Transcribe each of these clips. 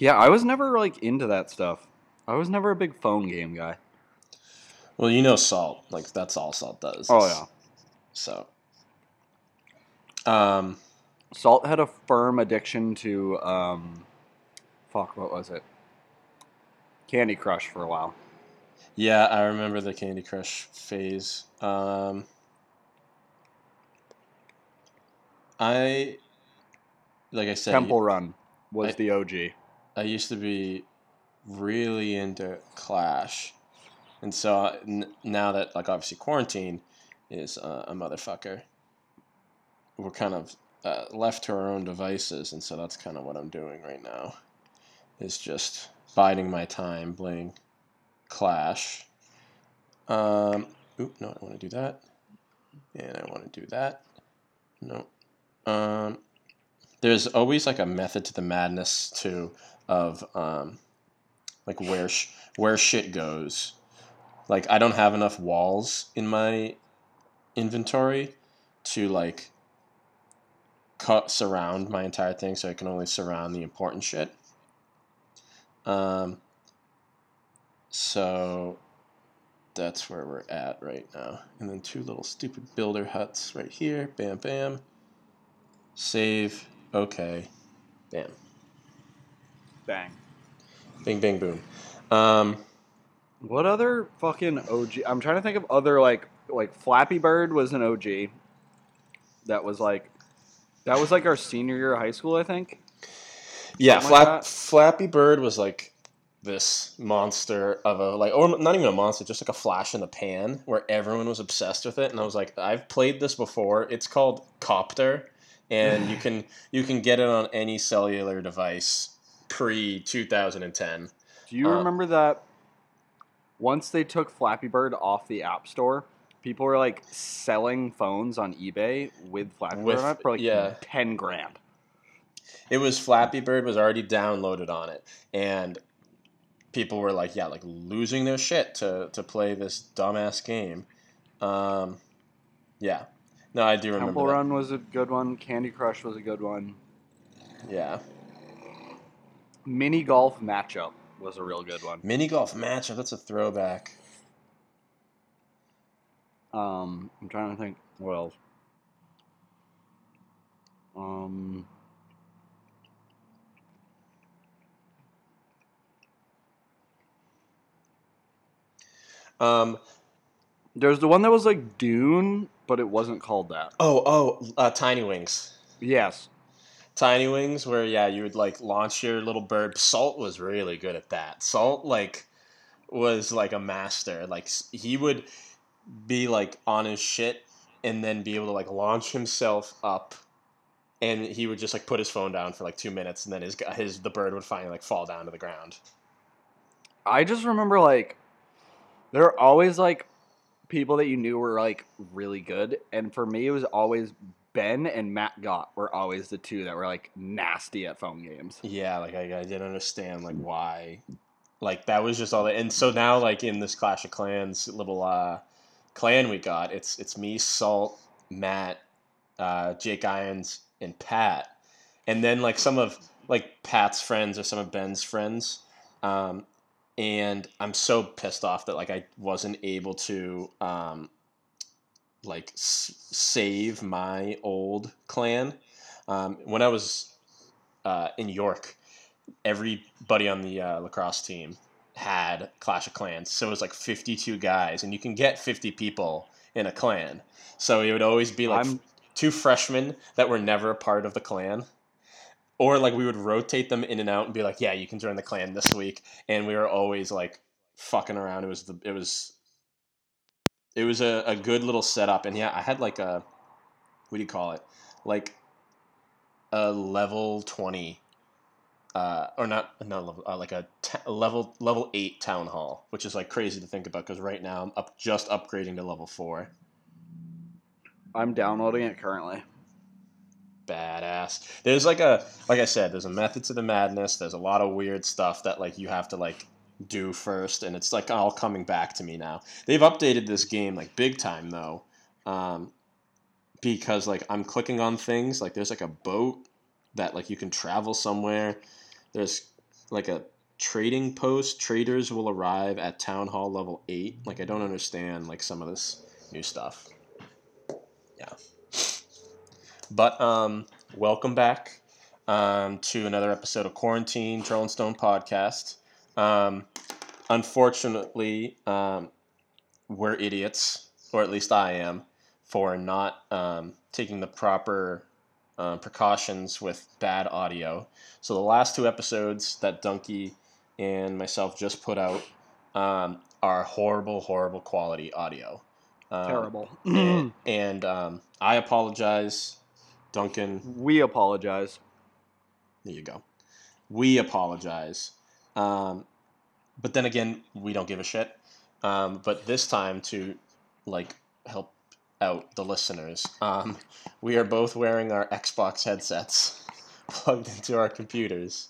Yeah, I was never like into that stuff. I was never a big phone game guy. Well, you know Salt. Like that's all Salt does. Oh yeah. So. Um. Salt had a firm addiction to um fuck, what was it? Candy Crush for a while. Yeah, I remember the Candy Crush phase. Um. I. Like I said, Temple Run was I- the OG. I used to be really into Clash, and so now that like obviously quarantine is uh, a motherfucker, we're kind of uh, left to our own devices, and so that's kind of what I'm doing right now, is just biding my time playing Clash. Um, oop, no, I want to do that, and I want to do that. No, um, there's always like a method to the madness too of um, like where sh- where shit goes. Like I don't have enough walls in my inventory to like cut surround my entire thing, so I can only surround the important shit. Um, so that's where we're at right now. And then two little stupid builder huts right here. Bam, bam. Save. Okay. Bam. Bang. Bing, bang, boom. Um, What other fucking OG? I'm trying to think of other like like Flappy Bird was an OG. That was like that was like our senior year of high school, I think. yeah, Something like Flappy Bird was like this monster of a like, or not even a monster, just like a flash in the pan, where everyone was obsessed with it. And I was like, I've played this before. It's called Copter, and you can you can get it on any cellular device pre two thousand and ten. Do you Uh, remember that once they took Flappy Bird off the App Store, people were like selling phones on eBay with Flappy With- Bird on it for like yeah. 10 grand. It was Flappy Bird was already downloaded on it, and people were like, yeah, like losing their shit to to play this dumbass game. Um, yeah, no, I do remember. Temple that. Run was a good one. Candy Crush was a good one. Yeah, Mini Golf Matchup was a real good one. mini golf matchup. That's a throwback. Um, I'm trying to think Well. Um, Um, there's the one that was like Dune, but it wasn't called that. oh, oh, uh, Tiny Wings. Yes. Tiny Wings, where yeah, you would like launch your little bird. Salt was really good at that. Salt like was like a master. Like he would be like on his shit and then be able to like launch himself up, and he would just like put his phone down for like two minutes, and then his his the bird would finally like fall down to the ground. I just remember like there are always like people that you knew were like really good, and for me it was always Ben and Matt Gott were always the two that were like nasty at phone games. Yeah, like I, I didn't understand like why, like that was just all that. And so now like in this Clash of Clans little uh clan we got, it's it's me, Salt, Matt, uh, Jake Irons, and Pat, and then like some of like Pat's friends or some of Ben's friends. Um, and I'm so pissed off that like I wasn't able to um, like s- save my old clan. Um, when I was uh, in York, everybody on the uh, lacrosse team had Clash of Clans. So it was like 52 guys, and you can get 50 people in a clan. So it would always be like I'm two freshmen that were never a part of the clan. Or like we would rotate them in and out and be like, yeah, you can join the clan this week. And we were always like fucking around. It was the it was it was a, a good little setup. And yeah, I had like a what do you call it? Like a level twenty uh, or not not level uh, like a t- level level eight town hall, which is like crazy to think about because right now I'm up just upgrading to level four. I'm downloading it currently. badass. There's like a like I said, there's a method to the madness. There's a lot of weird stuff that like you have to like do first, and it's like all coming back to me now. They've updated this game like big time though, um, because like I'm clicking on things like there's like a boat that like you can travel somewhere. There's like a trading post. Traders will arrive at town hall level eight. Like I don't understand like some of this new stuff. Yeah. But um, welcome back um, to another episode of Quarantine Troll and Stone podcast. Um, unfortunately, um, we're idiots, or at least I am, for not um, taking the proper uh, precautions with bad audio. So the last two episodes that Donkey and myself just put out um, are horrible, horrible quality audio. Um, Terrible. and, and um, I apologize, Duncan. we apologize. There you go. We apologize. Um, but then again, we don't give a shit. Um, but this time to like help out the listeners, um, we are both wearing our Xbox headsets plugged into our computers.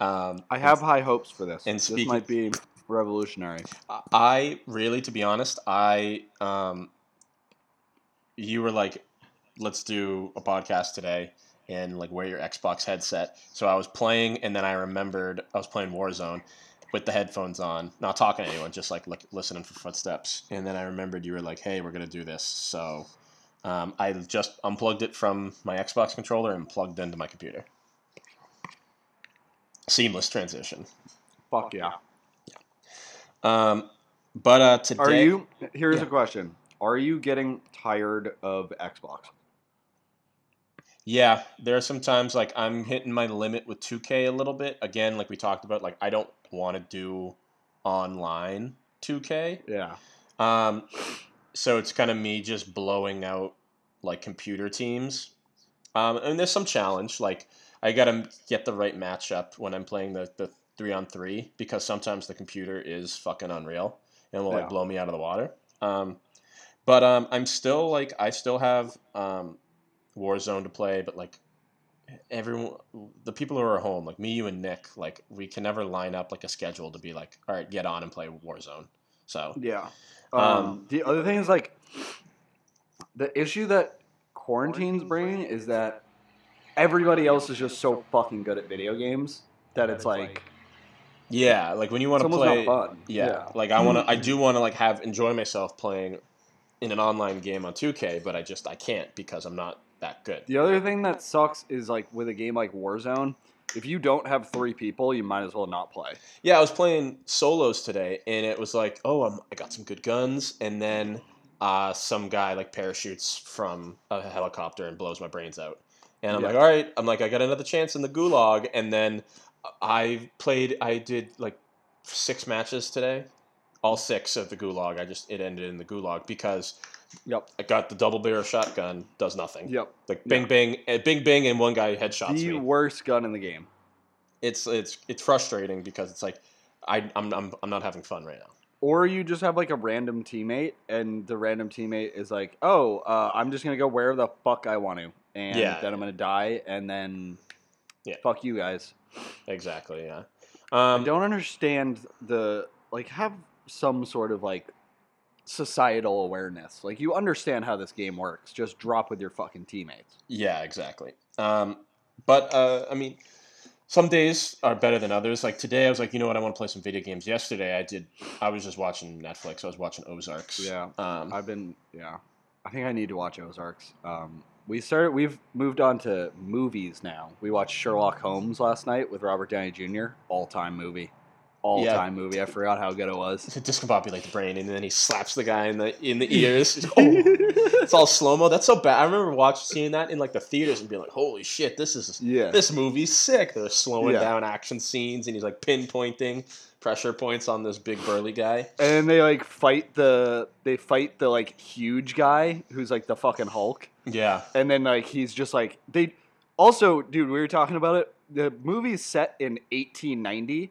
Um, I have high hopes for this. and this speaking- might be revolutionary. I really, to be honest, I um, you were like, let's do a podcast today and like wear your Xbox headset. So I was playing, and then I remembered I was playing Warzone with the headphones on, not talking to anyone, just like look, listening for footsteps. And then I remembered you were like, hey, we're gonna do this. So um, I just unplugged it from my Xbox controller and plugged into my computer. Seamless transition. Fuck yeah. Um, but uh, today, Are you? Here's Yeah. a question. Are you getting tired of Xbox? Yeah, there are some times like I'm hitting my limit with 2K a little bit. Again, like we talked about, like I don't want to do online 2K. Yeah. Um, so it's kind of me just blowing out like computer teams. Um, and there's some challenge. Like I gotta get the right matchup when I'm playing the the three on three because sometimes the computer is fucking unreal and will Yeah. like blow me out of the water. Um, but um, I'm still like I still have um, Warzone to play, but like everyone, the people who are home, like me, you, and Nick, like we can never line up like a schedule to be like, all right, get on and play Warzone. So Yeah. Um, Um, the other thing is like the issue that quarantine's bringing is that everybody else is just so fucking good at video games that it's like yeah, like when you want to play, not fun. yeah, like I want to, I do want to like have enjoy myself playing in an online game on 2K, but I just I can't because I'm not that good. The other thing that sucks is like with a game like Warzone, if you don't have three people, you might as well not play. Yeah, I was playing solos today, and it was like, oh, I'm, I got some good guns, and then uh, some guy like parachutes from a helicopter and blows my brains out, and I'm Yeah. like, all right, I'm like, I got another chance in the gulag, and then I played, I did like six matches today, all six of the gulag. I just it ended in the gulag because Yep. I got the double barrel shotgun, does nothing. Yep. Like bing bing, eh, bing bing, and one guy headshots the me. worst gun in the game. It's it's it's frustrating because it's like I I'm I'm, I'm not having fun right now. Or you just have like a random teammate, and the random teammate is like, "Oh, uh, I'm just gonna go wherever the fuck I want to, and Yeah. then I'm gonna die, and then Yeah. fuck you guys." Exactly. Yeah. I Um, don't understand the like have some sort of like societal awareness. Like you understand how this game works. Just drop with your fucking teammates. yeah. Exactly. Um, but uh, I mean, some days are better than others. Like today, I was like, you know what? I want to play some video games. Yesterday, I did. I was just watching Netflix. I was watching Ozarks. Yeah. Um, I've been yeah. I think I need to watch Ozarks. Um, we started. We've moved on to movies now. We watched Sherlock Holmes last night with Robert Downey Jr. All time movie. All time movie. I forgot how good it was. to discombobulate the brain, and then he slaps the guy in the in the ears. Oh, it's all slow mo. That's so bad. I remember watching seeing that in like the theaters and being like, "Holy shit, this is yeah. this movie's sick." They're slowing Yeah. down action scenes, and he's like pinpointing pressure points on this big burly guy. and they like fight the they fight the like huge guy who's like the fucking Hulk. Yeah, and then like he's just like they also dude we were talking about it the movie's set in 1890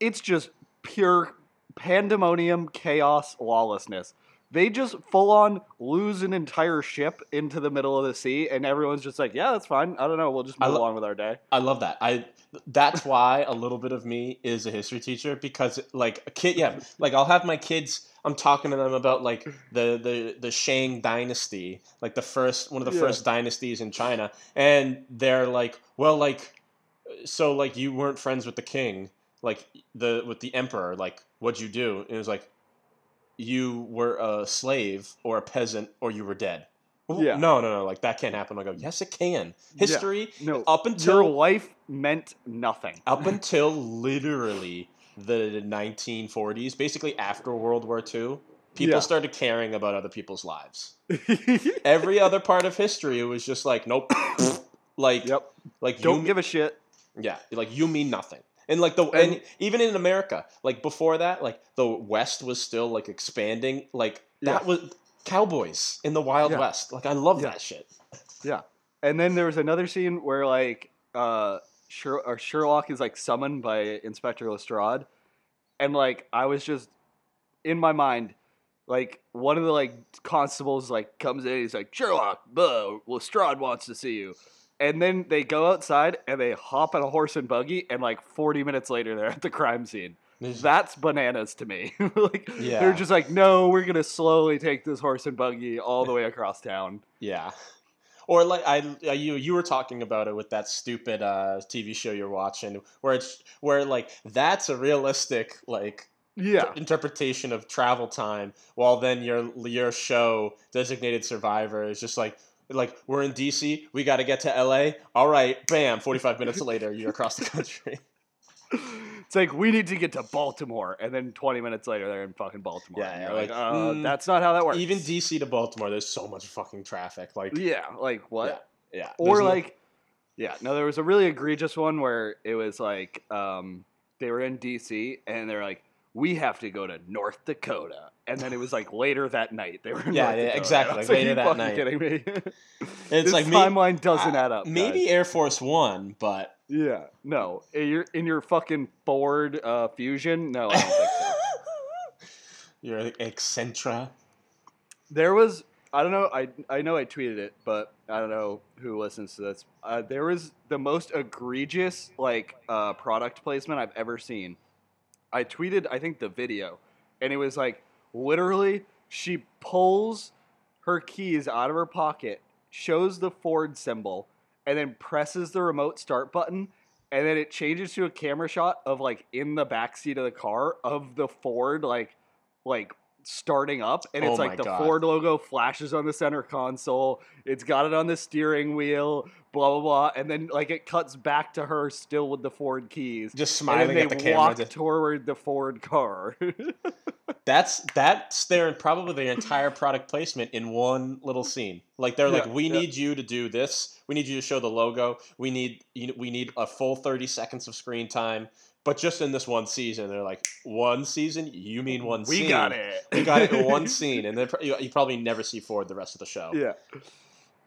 it's just pure pandemonium chaos lawlessness they just full on lose an entire ship into the middle of the sea and everyone's just like yeah that's fine i don't know we'll just move lo- along with our day I love that. I that's why a little bit of me is a history teacher because like a kid, yeah, like I'll have my kids. I'm talking to them about like the the the Shang dynasty, like the first one of the Yeah. first dynasties in China, and they're like, well, like so like you weren't friends with the king, like the with the emperor. Like what'd you do? And it was like you were a slave or a peasant or you were dead. Yeah. No, no, no. Like that can't happen. I go, yes, it can. History No, up until your life meant nothing. up until literally the 1940s, basically after World War II, people Yeah. started caring about other people's lives. Every other part of history, it was just like, nope, like, yep. like Don't you, give a shit. yeah, like you mean nothing. And like the And- and even in America, like before that, like the West was still like expanding. Like that Yeah. was cowboys in the Wild Yeah. West. Like I love Yeah. that shit. Yeah, and then there was another scene where like uh Sherlock is like summoned by Inspector Lestrade, and like I was just in my mind, like one of the like constables like comes in, he's like Sherlock, buh, Lestrade wants to see you, and then they go outside and they hop on a horse and buggy, and like forty minutes later they're at the crime scene. That's bananas to me. like Yeah. they're just like, no, we're gonna slowly take this horse and buggy all the way across town. Yeah. Or like I, I you you were talking about it with that stupid uh, TV show you're watching where it's where like that's a realistic like Yeah. interpretation of travel time while then your your show designated survivor is just like like we're in DC we got to get to LA all right bam 45 minutes later you're across the country It's like we need to get to Baltimore, and then 20 minutes later they're in fucking Baltimore. Yeah, yeah, like, like, uh, mm, that's not how that works. even DC to Baltimore there's so much fucking traffic like yeah, like what? yeah Or there's no- like, yeah, no, there was a really egregious one where it was like, um, they were in DC and they're like, we have to go to North Dakota, and then it was like later that night they were. In Yeah, North Dakota. exactly, I was later that night." Kidding me? it's this like me- timeline doesn't uh, add up. maybe guys. Air Force 1 but Yeah, no, in your in your fucking Ford uh, Fusion. No, I don't think so. You're eccentra. There was I don't know I I know I tweeted it, but I don't know who listens to this. Uh, there was the most egregious like uh, product placement I've ever seen. I tweeted I think the video, and it was like literally she pulls her keys out of her pocket, shows the Ford symbol, and then presses the remote start button. And then it changes to a camera shot of like in the back seat of the car of the Ford like like starting up and it's Oh like the God. Ford logo flashes on the center console. It's got it on the steering wheel, blah blah blah, and then like it cuts back to her still with the Ford keys. Just and then smiling they at the camera. walk toward the Ford car. That's that's their probably their entire product placement in one little scene. Like they're like, we yeah. need you to do this. We need you to show the logo. We need you know, we need a full thirty seconds of screen time. But just in this one season, they're like, one season? You mean one scene? we scene? got it. We got it in one scene, and then you, you probably never see Ford the rest of the show. Yeah.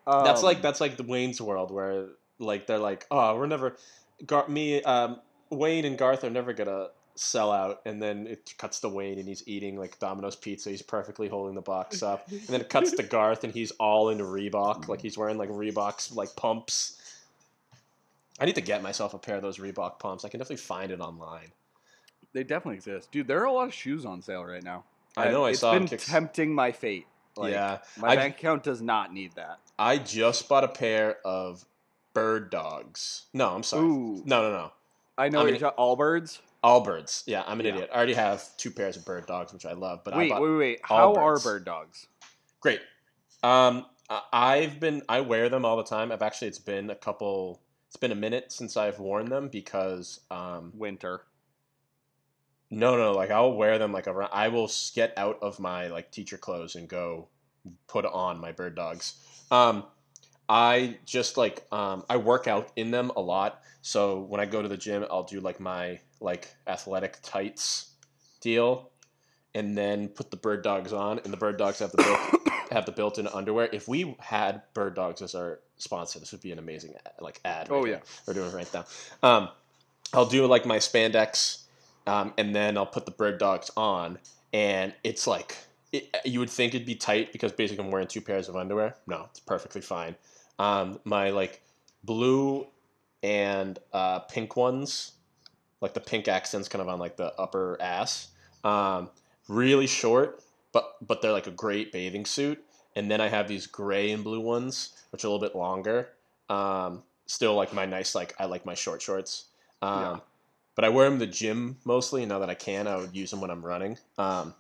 that's like Um, that's like the Wayne's World where like they're like, oh, we're never, Gar- me, um, Wayne and Garth are never gonna sell out, and then it cuts to Wayne and he's eating like Domino's pizza. He's perfectly holding the box up, and then it cuts to Garth and he's all into Reebok, like he's wearing like Reebok's like pumps. I need to get myself a pair of those Reebok pumps. I can definitely find it online. They definitely exist, dude. There are a lot of shoes on sale right now. I know. I it's saw been Kicks- tempting my fate. Like, yeah, my I- bank account does not need that. I just bought a pair of bird dogs. No, I'm sorry. Ooh, No, no, no. I know I what mean- you're talking. Allbirds. Allbirds. Yeah, I'm an Yeah. idiot. I already have two pairs of bird dogs, which I love. But I Wait, bought wait, wait. How are bird dogs? great. Um, I've been I wear them all the time. I've actually it's been a couple. It's been a minute since I've worn them because um, Winter. no, no, like I'll wear them like around. I will get out of my like teacher clothes and go put on my bird dogs. Um, I just like um, I work out in them a lot. So when I go to the gym, I'll do like my like athletic tights deal, and then put the bird dogs on. And the bird dogs have the built, have the built-in underwear. If we had bird dogs as our sponsor, this would be an amazing like ad. Oh, yeah. here. we're doing it right now. Um, I'll do like my spandex, um, and then I'll put the bird dogs on, and it's like it, you would think it'd be tight because basically I'm wearing two pairs of underwear. No, it's perfectly fine. Um, my like blue and uh, pink ones, like the pink accents, kind of on like the upper ass. Um, really short, but but they're like a great bathing suit. And then I have these gray and blue ones, which are a little bit longer. Um, still like my nice like I like my short shorts. Um, Yeah. But I wear them to the gym mostly. and Now that I can, I would use them when I'm running. Um,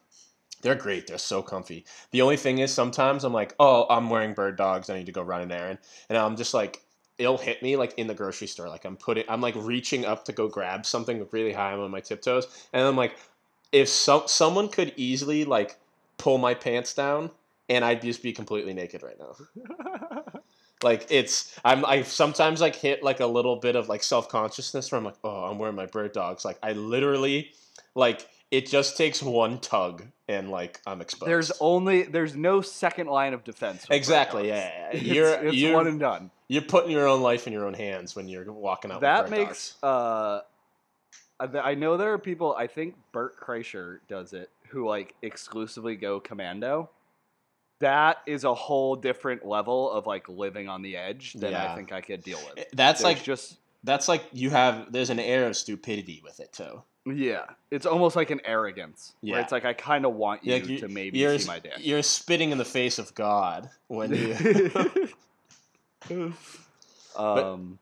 they're great. They're so comfy. The only thing is sometimes I'm like, oh, I'm wearing bird dogs. I need to go run an errand, and I'm just like, it'll hit me like in the grocery store. Like I'm putting, I'm like reaching up to go grab something really high. I'm on my tiptoes, and I'm like, if some someone could easily like pull my pants down, and I'd just be completely naked right now. Like it's I'm I sometimes like hit like a little bit of like self consciousness where I'm like, oh, I'm wearing my bird dogs. Like I literally like it just takes one tug and like I'm exposed. There's only there's no second line of defense. exactly yeah. yeah. You're it's, it's you're, one and done. you're putting your own life in your own hands when you're walking out. That makes uh, I know there are people. I think Bert Kreischer does it who like exclusively go commando. That is a whole different level of like living on the edge than I think I could deal with. That's There's like just that's like you have there's an air of stupidity with it too. yeah, it's almost like an arrogance. Where Yeah. it's like I kind of want you Like, you- to maybe see my dick. You're spitting in the face of God when you um,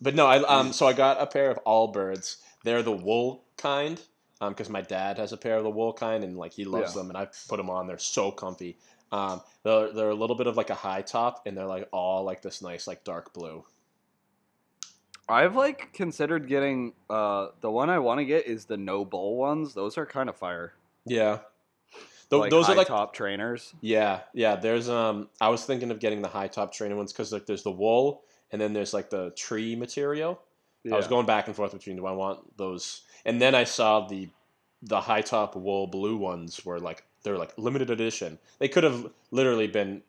But no, I um so I got a pair of Allbirds. They're the wool kind. Um, because my dad has a pair of the wool kind, and like he loves Yeah. them, and I put them on. They're so comfy. Um, they're they're a little bit of like a high top, and they're like all like this nice like dark blue. I've like considered getting uh the one I want to get is the no bull ones. Those are kind of fire. Yeah, like those are high like top trainers. yeah yeah. There's um I was thinking of getting the high top trainer ones because like there's the wool, and then there's like the tree material. I was going back and forth between do I want those, and then I saw the the high top wool blue ones were like they're like limited edition. They could have literally been,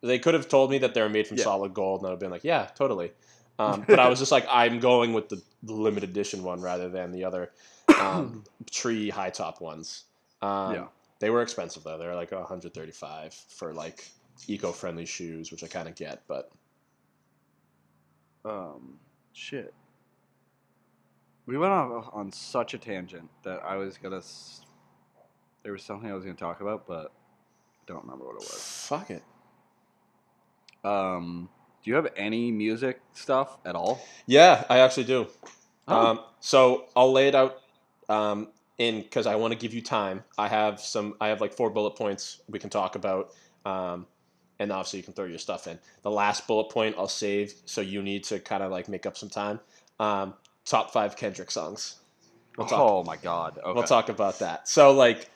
they could have told me that they were made from Yeah. solid gold, and I'd have been like, yeah, totally. Um, but I was just like, I'm going with the, the limited edition one rather than the other um, tree high top ones. Um, Yeah. They were expensive though. They were like 135 for like eco friendly shoes, which I kind of get, but Um, shit. We went off on such a tangent that I was gonna. S- there was something I was gonna talk about, but I don't remember what it was. fuck it. Um, do you have any music stuff at all? Yeah, I actually do. Oh. Um, so I'll lay it out um, in because I want to give you time. I have some. I have like four bullet points we can talk about, um, and obviously you can throw your stuff in. The last bullet point I'll save, so you need to kind of like make up some time. Um, top five Kendrick songs. We'll talk. Oh my god. Okay. We'll talk about that. So like.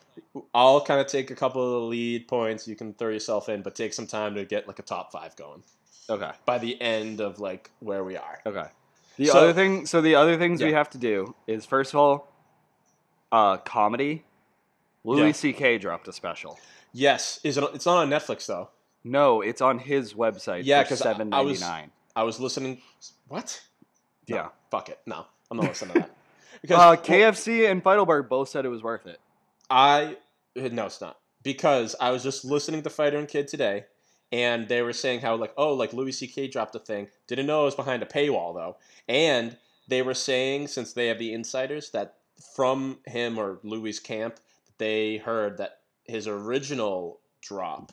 I'll kind of take a couple of the lead points. You can throw yourself in, but take some time to get like a top five going Okay. by the end of like where we are. Okay. The So- other thing, so the other things we have to do is first of all, uh, comedy. Louis Yeah. C.K. dropped a special. Yes, is it? It's not on Netflix though. No, it's on his website. Yeah, for 'cause seven ninety nine. I was- I was listening. What? No, Yeah. Fuck it. No, I'm not listening to that. Because Uh, well, KFC and Feitelberg both said it was worth it. I no, it's not because I was just listening to Fighter and Kid today, and they were saying how like oh like Louis C.K. dropped a thing. Didn't know it was behind a paywall though, and they were saying since they have the insiders that from him or Louis' camp they heard that his original drop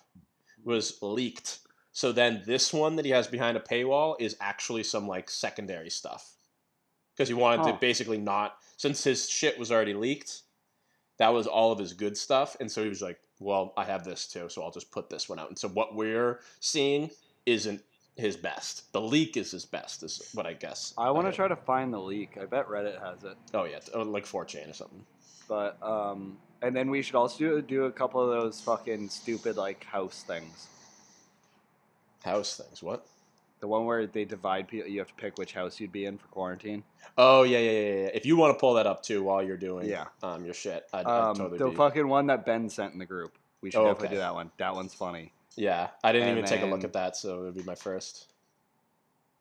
was leaked. So then this one that he has behind a paywall is actually some like secondary stuff. Because he wanted Huh. to basically not since his shit was already leaked, that was all of his good stuff. And so he was like, Well, I have this too, so I'll just put this one out. And so what we're seeing isn't his best. The leak is his best, is what I guess. I want to try to find the leak. I bet Reddit has it. Oh yeah, oh, like 4chan or something. But um, and then we should also do, do a couple of those fucking stupid like house things. House things. What? The one where they divide people. You have to pick which house you'd be in for quarantine. Oh yeah, yeah, yeah, yeah. If you want to pull that up too while you're doing Yeah. um your shit, I'd, I'd Um, totally the be. fucking one that Ben sent in the group. We should Oh, definitely okay. do that one. That one's funny. yeah, I didn't and even take a look then- at that, so it would be my first.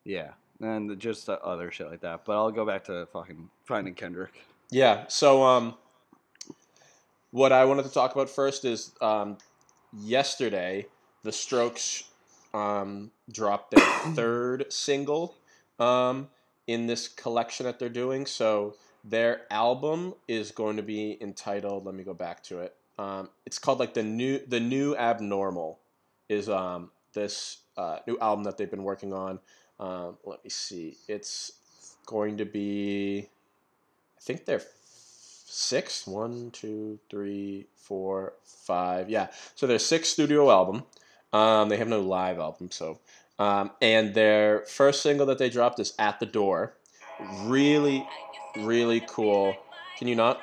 Yeah, and the- just uh, other shit like that. But I'll go back to fucking finding Kendrick. Yeah. So um, what I wanted to talk about first is um, yesterday the Strokes um dropped their third single um in this collection that they're doing. So their album is going to be entitled. Let me go back to it. Um, it's called like the new the new abnormal is um this uh, new album that they've been working on. Um, let me see. It's going to be. I think they're six. One, two, three, four, five. Yeah. So their sixth studio album. Um, they have no live album, so. Um, and their first single that they dropped is "At the Door." Really, really cool. Can you not?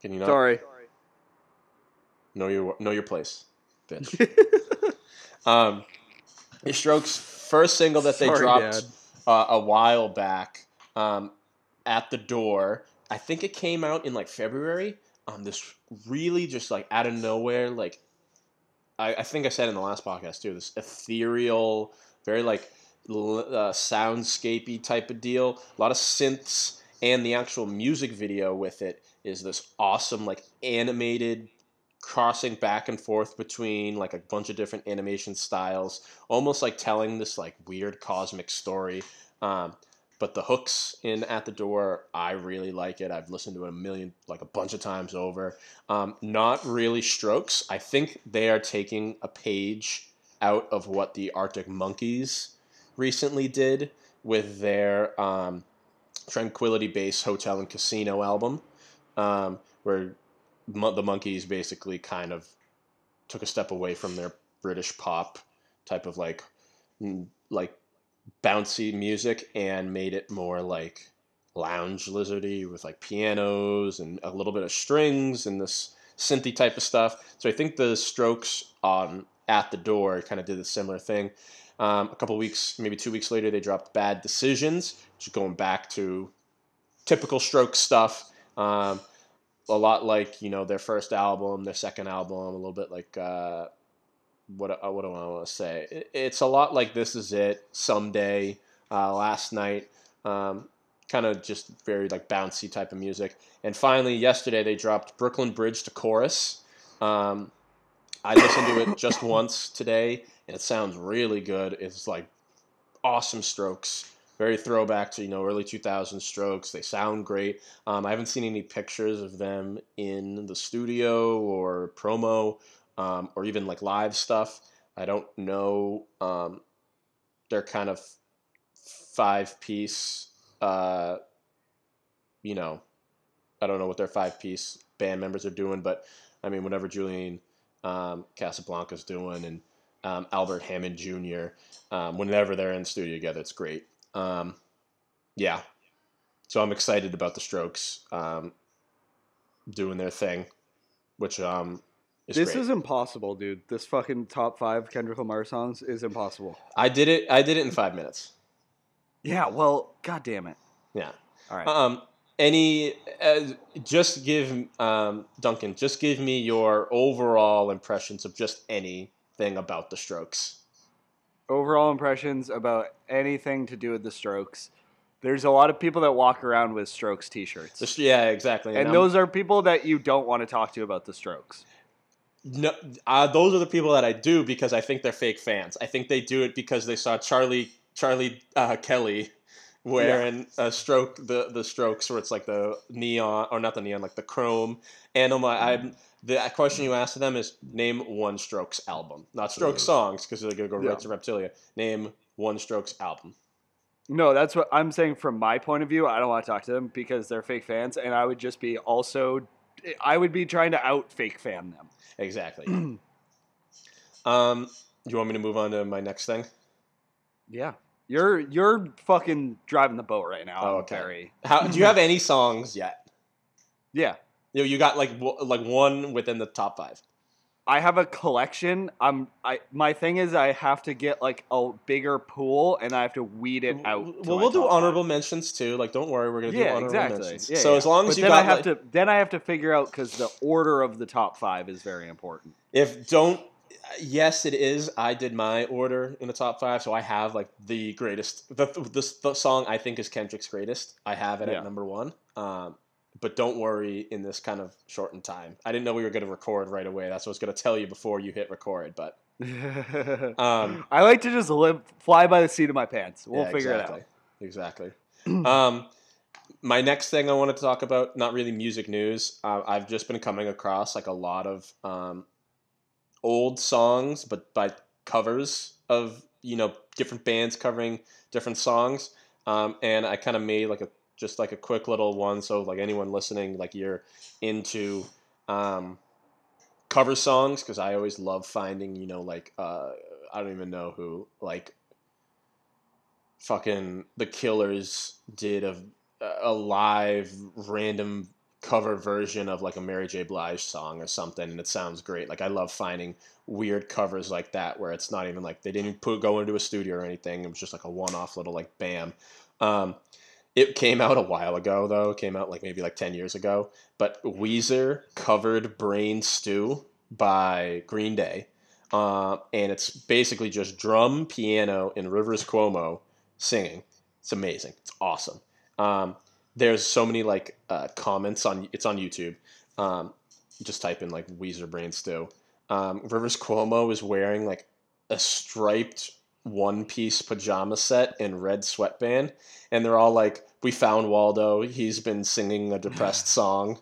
Can you not? Sorry. Know your know your place, bitch. um, the Strokes' first single that they Sorry, dropped uh, a while back, um, "At the Door." I think it came out in like February. Um, this really just like out of nowhere, like I, I think I said in the last podcast too. This ethereal, very like uh, soundscapey type of deal. A lot of synths, and the actual music video with it is this awesome like animated crossing back and forth between like a bunch of different animation styles, almost like telling this like weird cosmic story. Um, but the hooks in At the Door, I really like it. I've listened to it a million, like a bunch of times over. Um, not really strokes. I think they are taking a page out of what the Arctic Monkeys recently did with their um, Tranquility Base Hotel and Casino album, um, where Mo- the Monkeys basically kind of took a step away from their British pop type of like like bouncy music and made it more like lounge lizardy with like pianos and a little bit of strings and this synthy type of stuff. So I think the Strokes on At the Door kind of did a similar thing. Um, a couple weeks, maybe two weeks later, they dropped Bad Decisions, which is going back to typical Strokes stuff. Um, a lot like you know their first album, their second album, a little bit like uh, what what do I want to say? It, it's a lot like This Is It, Someday, uh, Last Night, um, kind of just very like bouncy type of music. And finally, yesterday they dropped Brooklyn Bridge to chorus. Um, I listened to it just once today, and it sounds really good. It's like awesome strokes. Very throwback to you know early 2000 strokes. They sound great. Um, I haven't seen any pictures of them in the studio or promo um, or even like live stuff. I don't know. Um, they're kind of five piece. Uh, you know, I don't know what their five piece band members are doing, but I mean, whatever Julian um, Casablancas doing and um, Albert Hammond Jr. Um, whenever they're in the studio together, it's great. Um, yeah, so I'm excited about the Strokes um, doing their thing, which um, is This great. is impossible, dude. This fucking top five Kendrick Lamar songs is impossible. I did it. I did it in five minutes. Yeah, well, god damn it. Yeah. All right. Um, any, uh, just give um, Duncan. Just give me your overall impressions of just anything about the Strokes. Overall impressions about anything to do with the Strokes. There's a lot of people that walk around with Strokes t-shirts. Just, yeah, exactly. and I'm- those are people that you don't want to talk to about the Strokes. No, uh, those are the people that I do because I think they're fake fans. I think they do it because they saw Charlie Charlie uh, Kelly wearing a stroke the the strokes where it's like the neon or not the neon like the chrome. And I'm like, I'm the question you asked them is name one Strokes album, not Strokes songs because they're gonna go Yeah. right to Reptilia. Name one Strokes album. No, that's what I'm saying from my point of view. I don't want to talk to them because they're fake fans, and I would just be also, I would be trying to out fake fan them. Exactly. um, do you want me to move on to my next thing? Yeah, you're you're fucking driving the boat right now. Oh, okay. very- How do you have any songs yet? yeah, You you got like w- like one within the top five. I have a collection. I'm I my thing is I have to get like a bigger pool and I have to weed it out. Well, we'll do honorable five. mentions too. Like, don't worry, we're gonna do Yeah, honorable exactly. mentions. Yeah, so yeah. as long as but you then got I have like, to then I have to figure out because the order of the top five is very important. if don't, yes, it is. I did my order in the top five, so I have like the greatest. The the, the song I think is Kendrick's greatest. I have it at number one. Um, but don't worry in this kind of shortened time. I didn't know we were going to record right away. That's what I was going to tell you before you hit record. But um, I like to just live fly by the seat of my pants. We'll Yeah, figure exactly. It out. Exactly. um, my next thing I wanted to talk about, not really music news. Uh, I've just been coming across like a lot of um, old songs, but by covers of you know different bands covering different songs, um, and I kind of made like a just like a quick little one. So like anyone listening, like you're into um, cover songs because I always love finding you know like uh, I don't even know who like fucking the Killers did a a live random cover version of like a Mary J. Blige song or something, and it sounds great. Like I love finding weird covers like that where it's not even like they didn't put go into a studio or anything. It was just like a one off little like bam. Um, it came out a while ago though. It came out like maybe like ten years ago. But Weezer covered "Brain Stew" by Green Day, uh, and it's basically just drum, piano, and Rivers Cuomo singing. It's amazing. It's awesome. Um, there's so many like uh, comments on it's on YouTube. Um, just type in like Weezer Brain Stew. Um, Rivers Cuomo is wearing like a striped one piece pajama set and red sweatband, and they're all like, "We found Waldo. He's been singing a depressed song."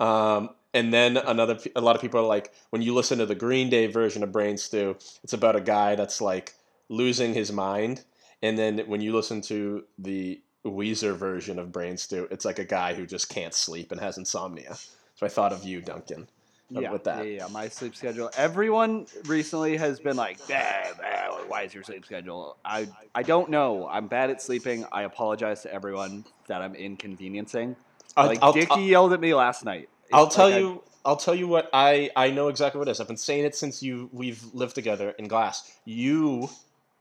Um, and then another, a lot of people are like, when you listen to the Green Day version of Brain Stew, it's about a guy that's like losing his mind. And then when you listen to the Weezer version of Brain Stew, it's like a guy who just can't sleep and has insomnia. So I thought of you, Duncan, yeah, with that. Yeah, yeah, my sleep schedule. Everyone recently has been like, "Bah, bah, "Why is your sleep schedule?" I I don't know. I'm bad at sleeping. I apologize to everyone that I'm inconveniencing. I'll, like I'll, Dickie I'll, yelled at me last night. I'll It's tell like I- you. I'll tell you what I I know exactly what it is. I've been saying it since you we've lived together in glass. You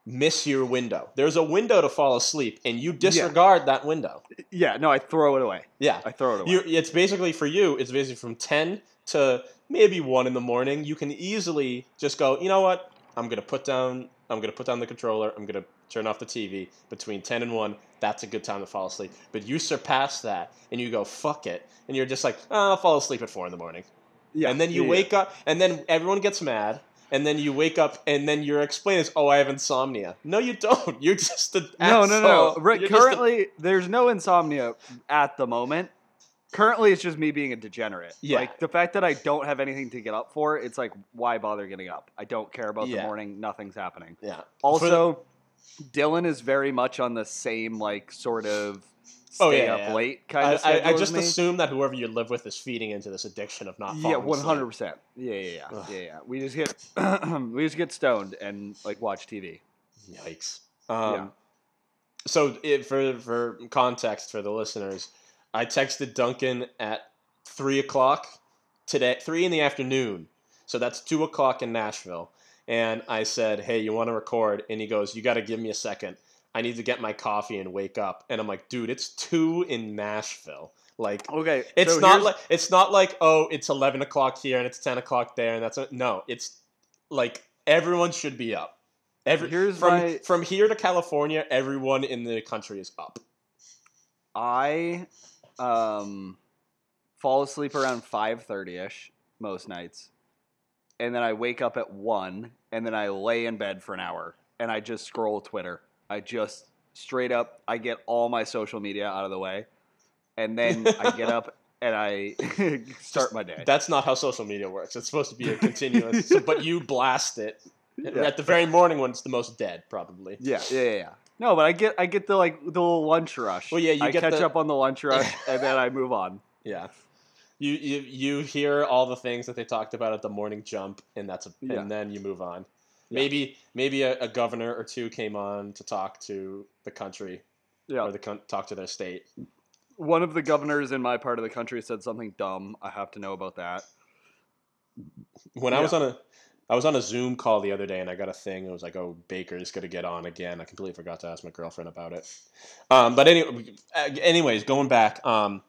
miss your window. There's a window to fall asleep, and you disregard that window. yeah, no, I throw it away. Yeah, I throw it away. you, it's basically for you. It's basically from ten to maybe one in the morning. You can easily just go. You know what? I'm gonna put down. I'm gonna put down the controller. I'm gonna turn off the TV between ten and one. That's a good time to fall asleep. But you surpass that, and you go fuck it, and you're just like, oh, I'll fall asleep at four in the morning. yeah, and then you yeah, wake up, and then everyone gets mad. And then you wake up, and then your explain is, "Oh, I have insomnia." No, you don't. You're just an yeah. No, no, no. asshole. Right, You're a- currently, there's no insomnia at the moment. Currently, it's just me being a degenerate. Yeah. Like the fact that I don't have anything to get up for, it's like, why bother getting up? I don't care about Yeah. the morning. Nothing's happening. yeah. Also, Dylan is very much on the same like sort of Oh, stay yeah, up yeah. late kind I, of schedule I, I as just me. assume that whoever you live with is feeding into this addiction of not. yeah, falling one asleep. hundred percent. Yeah, yeah, yeah, Ugh. yeah, yeah. We just get we just get stoned and like watch TV. Yikes. Um, Yeah. So, it, for for context for the listeners, I texted Duncan at three o'clock today, three in the afternoon. So that's two o'clock in Nashville, and I said, "Hey, you want to record?" And he goes, "You got to give me a second. I need to get my coffee and wake up." And I'm like, "Dude, it's two in Nashville. Like, Okay, It's so not like it's not like oh it's eleven o'clock here and it's ten o'clock there and that's a, no it's like everyone should be up. Every Here's from my- from here to California, everyone in the country is up. I um fall asleep around five thirty ish most nights, and then I wake up at one, and then I lay in bed for an hour, and I just scroll Twitter. I just straight up, I get all my social media out of the way, and then I get up and I start my day. That's not how social media works. It's supposed to be a continuous, so- but you blast it Yeah. at the very morning when it's the most dead, probably. Yeah, yeah, yeah, yeah. No, but I get I get the like the little lunch rush. Well, yeah, you I get catch the- up on the lunch rush, and then I move on. Yeah. You, you you hear all the things that they talked about at the morning jump, and that's a, Yeah. and then you move on. Yeah. Maybe maybe a, a governor or two came on to talk to the country Yeah. or the con- talk to their state. One of the governors in my part of the country said something dumb. I have to know about that. When I was on a I was on a Zoom call the other day, and I got a thing. It was like, "Oh, Baker's gonna get on again." I completely forgot to ask my girlfriend about it. Um, but anyway, anyways, going back, um,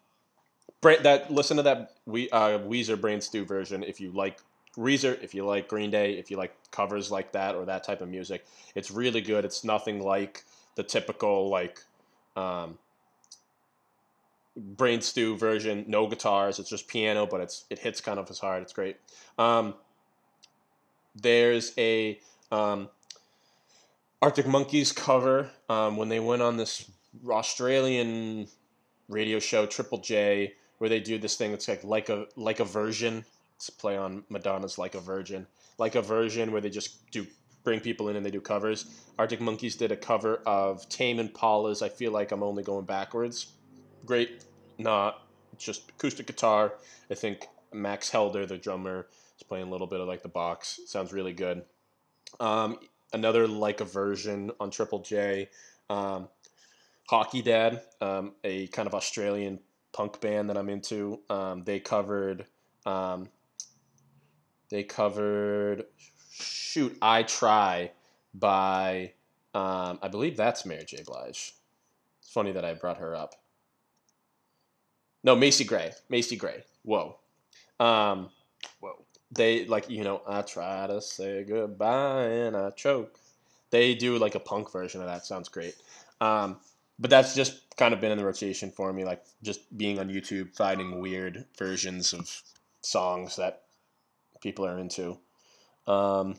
that listen to that we uh, Weezer Brain Stew version if you like Weezer, if you like Green Day, if you like covers like that or that type of music. It's really good. It's nothing like the typical like um, Brain Stew version. No guitars. It's just piano, but it's it hits kind of as hard. It's great. Um, there's a um, Arctic Monkeys cover um, when they went on this Australian radio show Triple J where they do this thing that's like like a like a version. It's a play on Madonna's Like a Virgin. Like a version where they just do bring people in and they do covers. Arctic Monkeys did a cover of Tame Impala's "I Feel Like I'm Only Going Backwards." Great, not just acoustic guitar. I think Matt Helders, the drummer, playing a little bit of like the box. Sounds really good. Um, another like a version on Triple J. Um, Hockey Dad, um, a kind of Australian punk band that I'm into. Um, they covered, um, they covered, shoot, I Try by, um, I believe that's Mary J. Blige. It's funny that I brought her up. No, Macy Gray. Macy Gray. Whoa. Um. They like you know I try to say goodbye and I choke. They do like a punk version of that. Sounds great. Um, but that's just kind of been in the rotation for me, like just being on YouTube, finding weird versions of songs that people are into. Um,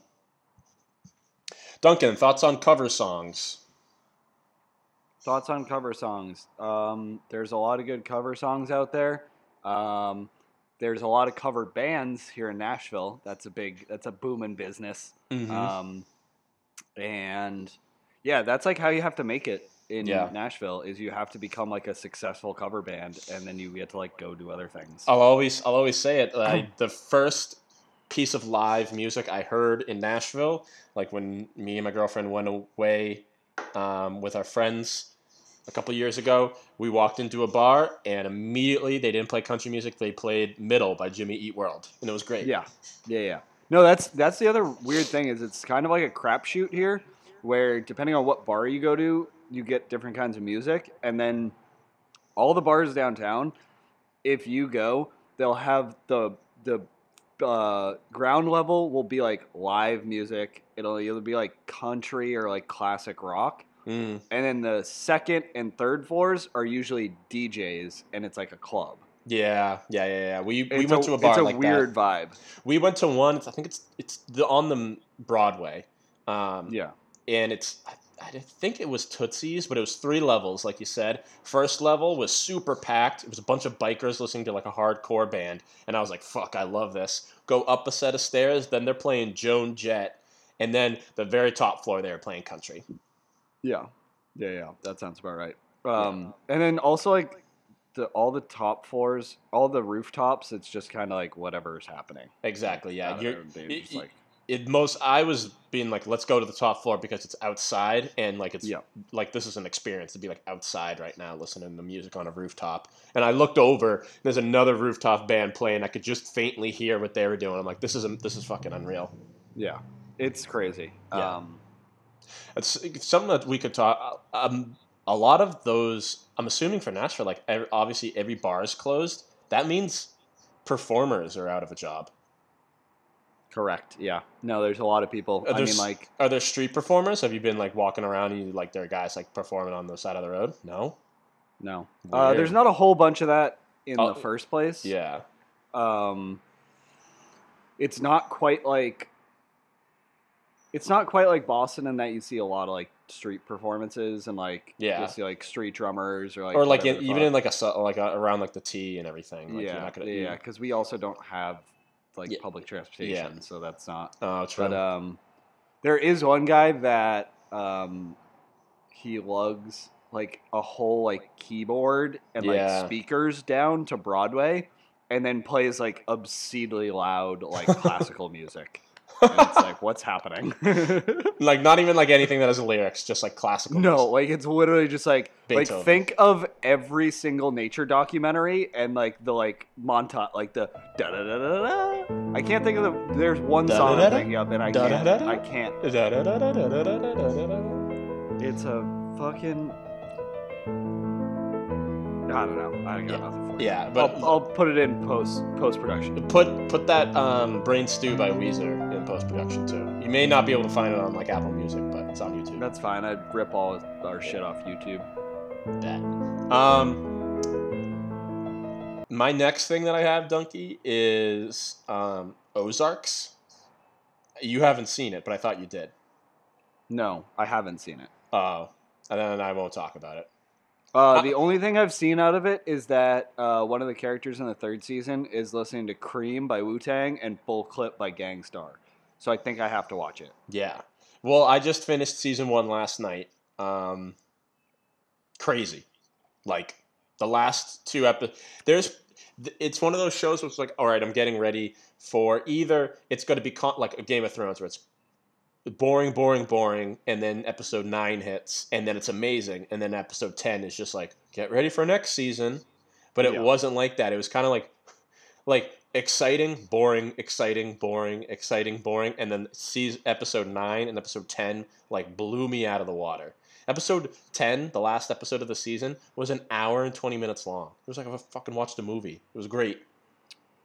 Duncan, thoughts on cover songs? Thoughts on cover songs? Um, there's a lot of good cover songs out there. Um, there's a lot of cover bands here in Nashville. That's a big, that's a booming business. Mm-hmm. Um, and yeah, that's like how you have to make it in Yeah. Nashville is you have to become like a successful cover band, and then you get to like go do other things. I'll always I'll always say it. Like the first piece of live music I heard in Nashville, like when me and my girlfriend went away um, with our friends a couple years ago, we walked into a bar and immediately they didn't play country music. They played Middle by Jimmy Eat World, and it was great. Yeah, yeah, yeah. No, that's that's the other weird thing is it's kind of like a crapshoot here, where depending on what bar you go to, you get different kinds of music, and then all the bars downtown, if you go, they'll have the the uh, ground level will be like live music. It'll either be like country or like classic rock. Mm, And then the second and third floors are usually DJs, and it's like a club. yeah, yeah, yeah, yeah. We we went to a bar It's a like weird that. vibe. We went to one. I think it's it's the, on the Broadway. Um, Yeah. and it's I, I think it was Tootsie's, but it was three levels, like you said. First level was super packed. It was a bunch of bikers listening to like a hardcore band, and I was like, "Fuck, I love this." Go up a set of stairs, then they're playing Joan Jett, and then the very top floor they were playing country. Yeah, yeah, yeah. That sounds about right. Um, and then also like the all the top floors, all the rooftops. It's just kind of like whatever is happening. Exactly. Yeah. Out You're, it- just, it- like it most I was being like, let's go to the top floor because it's outside and like it's Yeah. like this is an experience to be like outside right now listening to music on a rooftop. And I looked over, and there's another rooftop band playing. I could just faintly hear what they were doing. I'm like, this is this is fucking unreal. yeah, it's crazy. Yeah. Um, It's, it's something that we could talk. Um, a lot of those, I'm assuming for Nashville, like ev obviously every bar is closed. That means performers are out of a job. correct. Yeah. No, there's a lot of people. Are I there mean, like Are there street performers? Have you been like walking around and you like there are guys like performing on the side of the road? No. no. Uh, there's not a whole bunch of that in Oh, the first place. Yeah. um, it's not quite like it's not quite like Boston in that you see a lot of like street performances and like Yeah. you'll see like street drummers or like or like in, even in like a like a, around like the T and everything. Like yeah You're not gonna, yeah because we also don't have like Yeah. public transportation so that's not Oh, true. but um there is one guy that um he lugs like a whole like keyboard and like speakers down to Broadway and then plays like obscenely loud like classical music it's like, what's happening? like not even like anything that has lyrics, just like classical. No, music. like it's literally just like Beethoven. like think of every single nature documentary and like the like montage, like the da da da da da. I can't think of the. There's one da, song da, da, I'm and I can't. I can't. It's a fucking. I don't know. I got yeah. nothing for you. Yeah, but I'll, I'll put it in post post production. Put put that um, "Brain Stew" by Weezer in post production too. You may not be able to find it on like Apple Music, but it's on YouTube. That's fine. I'd rip all our shit off YouTube. Bet. Um, my next thing that I have, Donkey, is um, Ozarks. You haven't seen it, but I thought you did. No, I haven't seen it. Oh, and then I won't talk about it. Uh, Uh, the only thing I've seen out of it is that uh, one of the characters in the third season is listening to "Cream" by Wu Tang and "Full Clip" by Gang Starr. So I think I have to watch it. Yeah. Well, I just finished season one last night. Um, crazy, like the last two episodes. There's, it's one of those shows where it's like, all right, I'm getting ready for either it's going to be con- like a Game of Thrones where it's boring, boring, boring, and then episode nine hits, and then it's amazing, and then episode ten is just like, get ready for next season. But it Yeah. wasn't like that. It was kind of like, like exciting, boring, exciting, boring, exciting, boring, and then season episode nine and episode ten like blew me out of the water. Episode ten, the last episode of the season, was an hour and twenty minutes long. It was like I fucking watched a movie. It was great.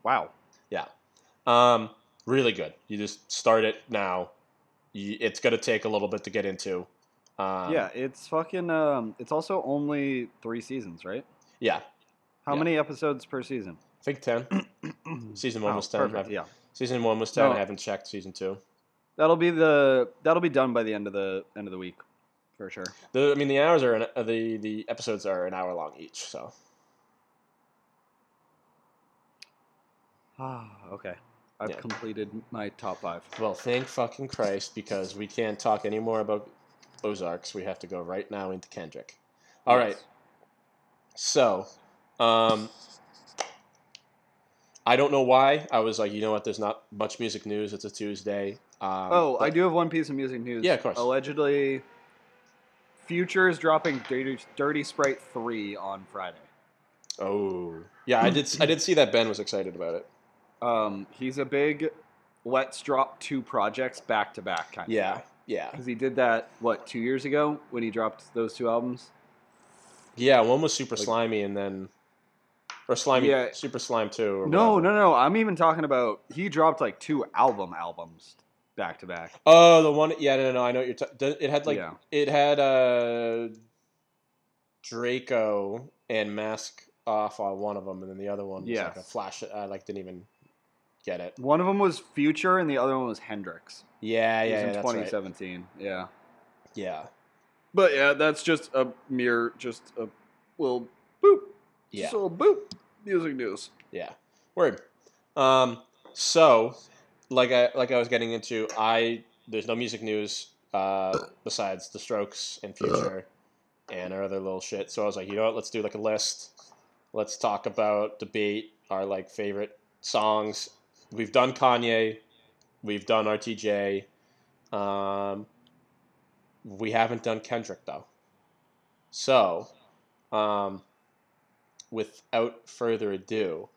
Wow. Yeah. Um, really good. You just start it now. You, it's gonna take a little bit to get into. Um, yeah, it's fucking. Um, it's also only three seasons, right? yeah. How Yeah. many episodes per season? I think ten. season one Oh, was ten. perfect, Yeah, Season one was ten. No. I haven't checked season two. that'll be the that'll be done by the end of the end of the week, for sure. The I mean the hours are an, uh, the the episodes are an hour long each. So Ah, okay. I've Yeah. completed my top five. well, thank fucking Christ because we can't talk anymore about Ozarks. We have to go right now into Kendrick. All right. Yes. So, um, I don't know why. I was like, you know what? There's not much music news. It's a Tuesday. Um, Oh, I do have one piece of music news. Yeah, of course. Allegedly, Future is dropping Dirty, Dirty Sprite three on Friday. Oh, yeah. I did. I did see that Ben was excited about it. Um, he's a big let's drop two projects back to back kind of Yeah, yeah, Because he did that what two years ago when he dropped those two albums. yeah. One was super Like- slimy, and then or slimy, Yeah. super slime too. Or No, whatever. no, no. I'm even talking about he dropped like two album albums back to back. Oh, the one. Yeah, no, no, no. I know what you're. Ta- it had like Yeah. it had uh Draco and Mask off on one of them, and then the other one was like a flash. I like didn't even get it. One of them was Future and the other one was Hendrix. Yeah, yeah, yeah in that's right. 2017. Yeah. Yeah, But yeah, that's just a mere, just a little boop. Yeah. Little boop. Music news. Yeah. Word. Um, so, like I like I was getting into, I there's no music news uh, besides the Strokes and Future and our other little shit. So I was like, you know what? Let's do like a list. Let's talk about debate our like favorite songs. We've done Kanye. We've done RTJ. Um, we haven't done Kendrick though. So, um, without further ado,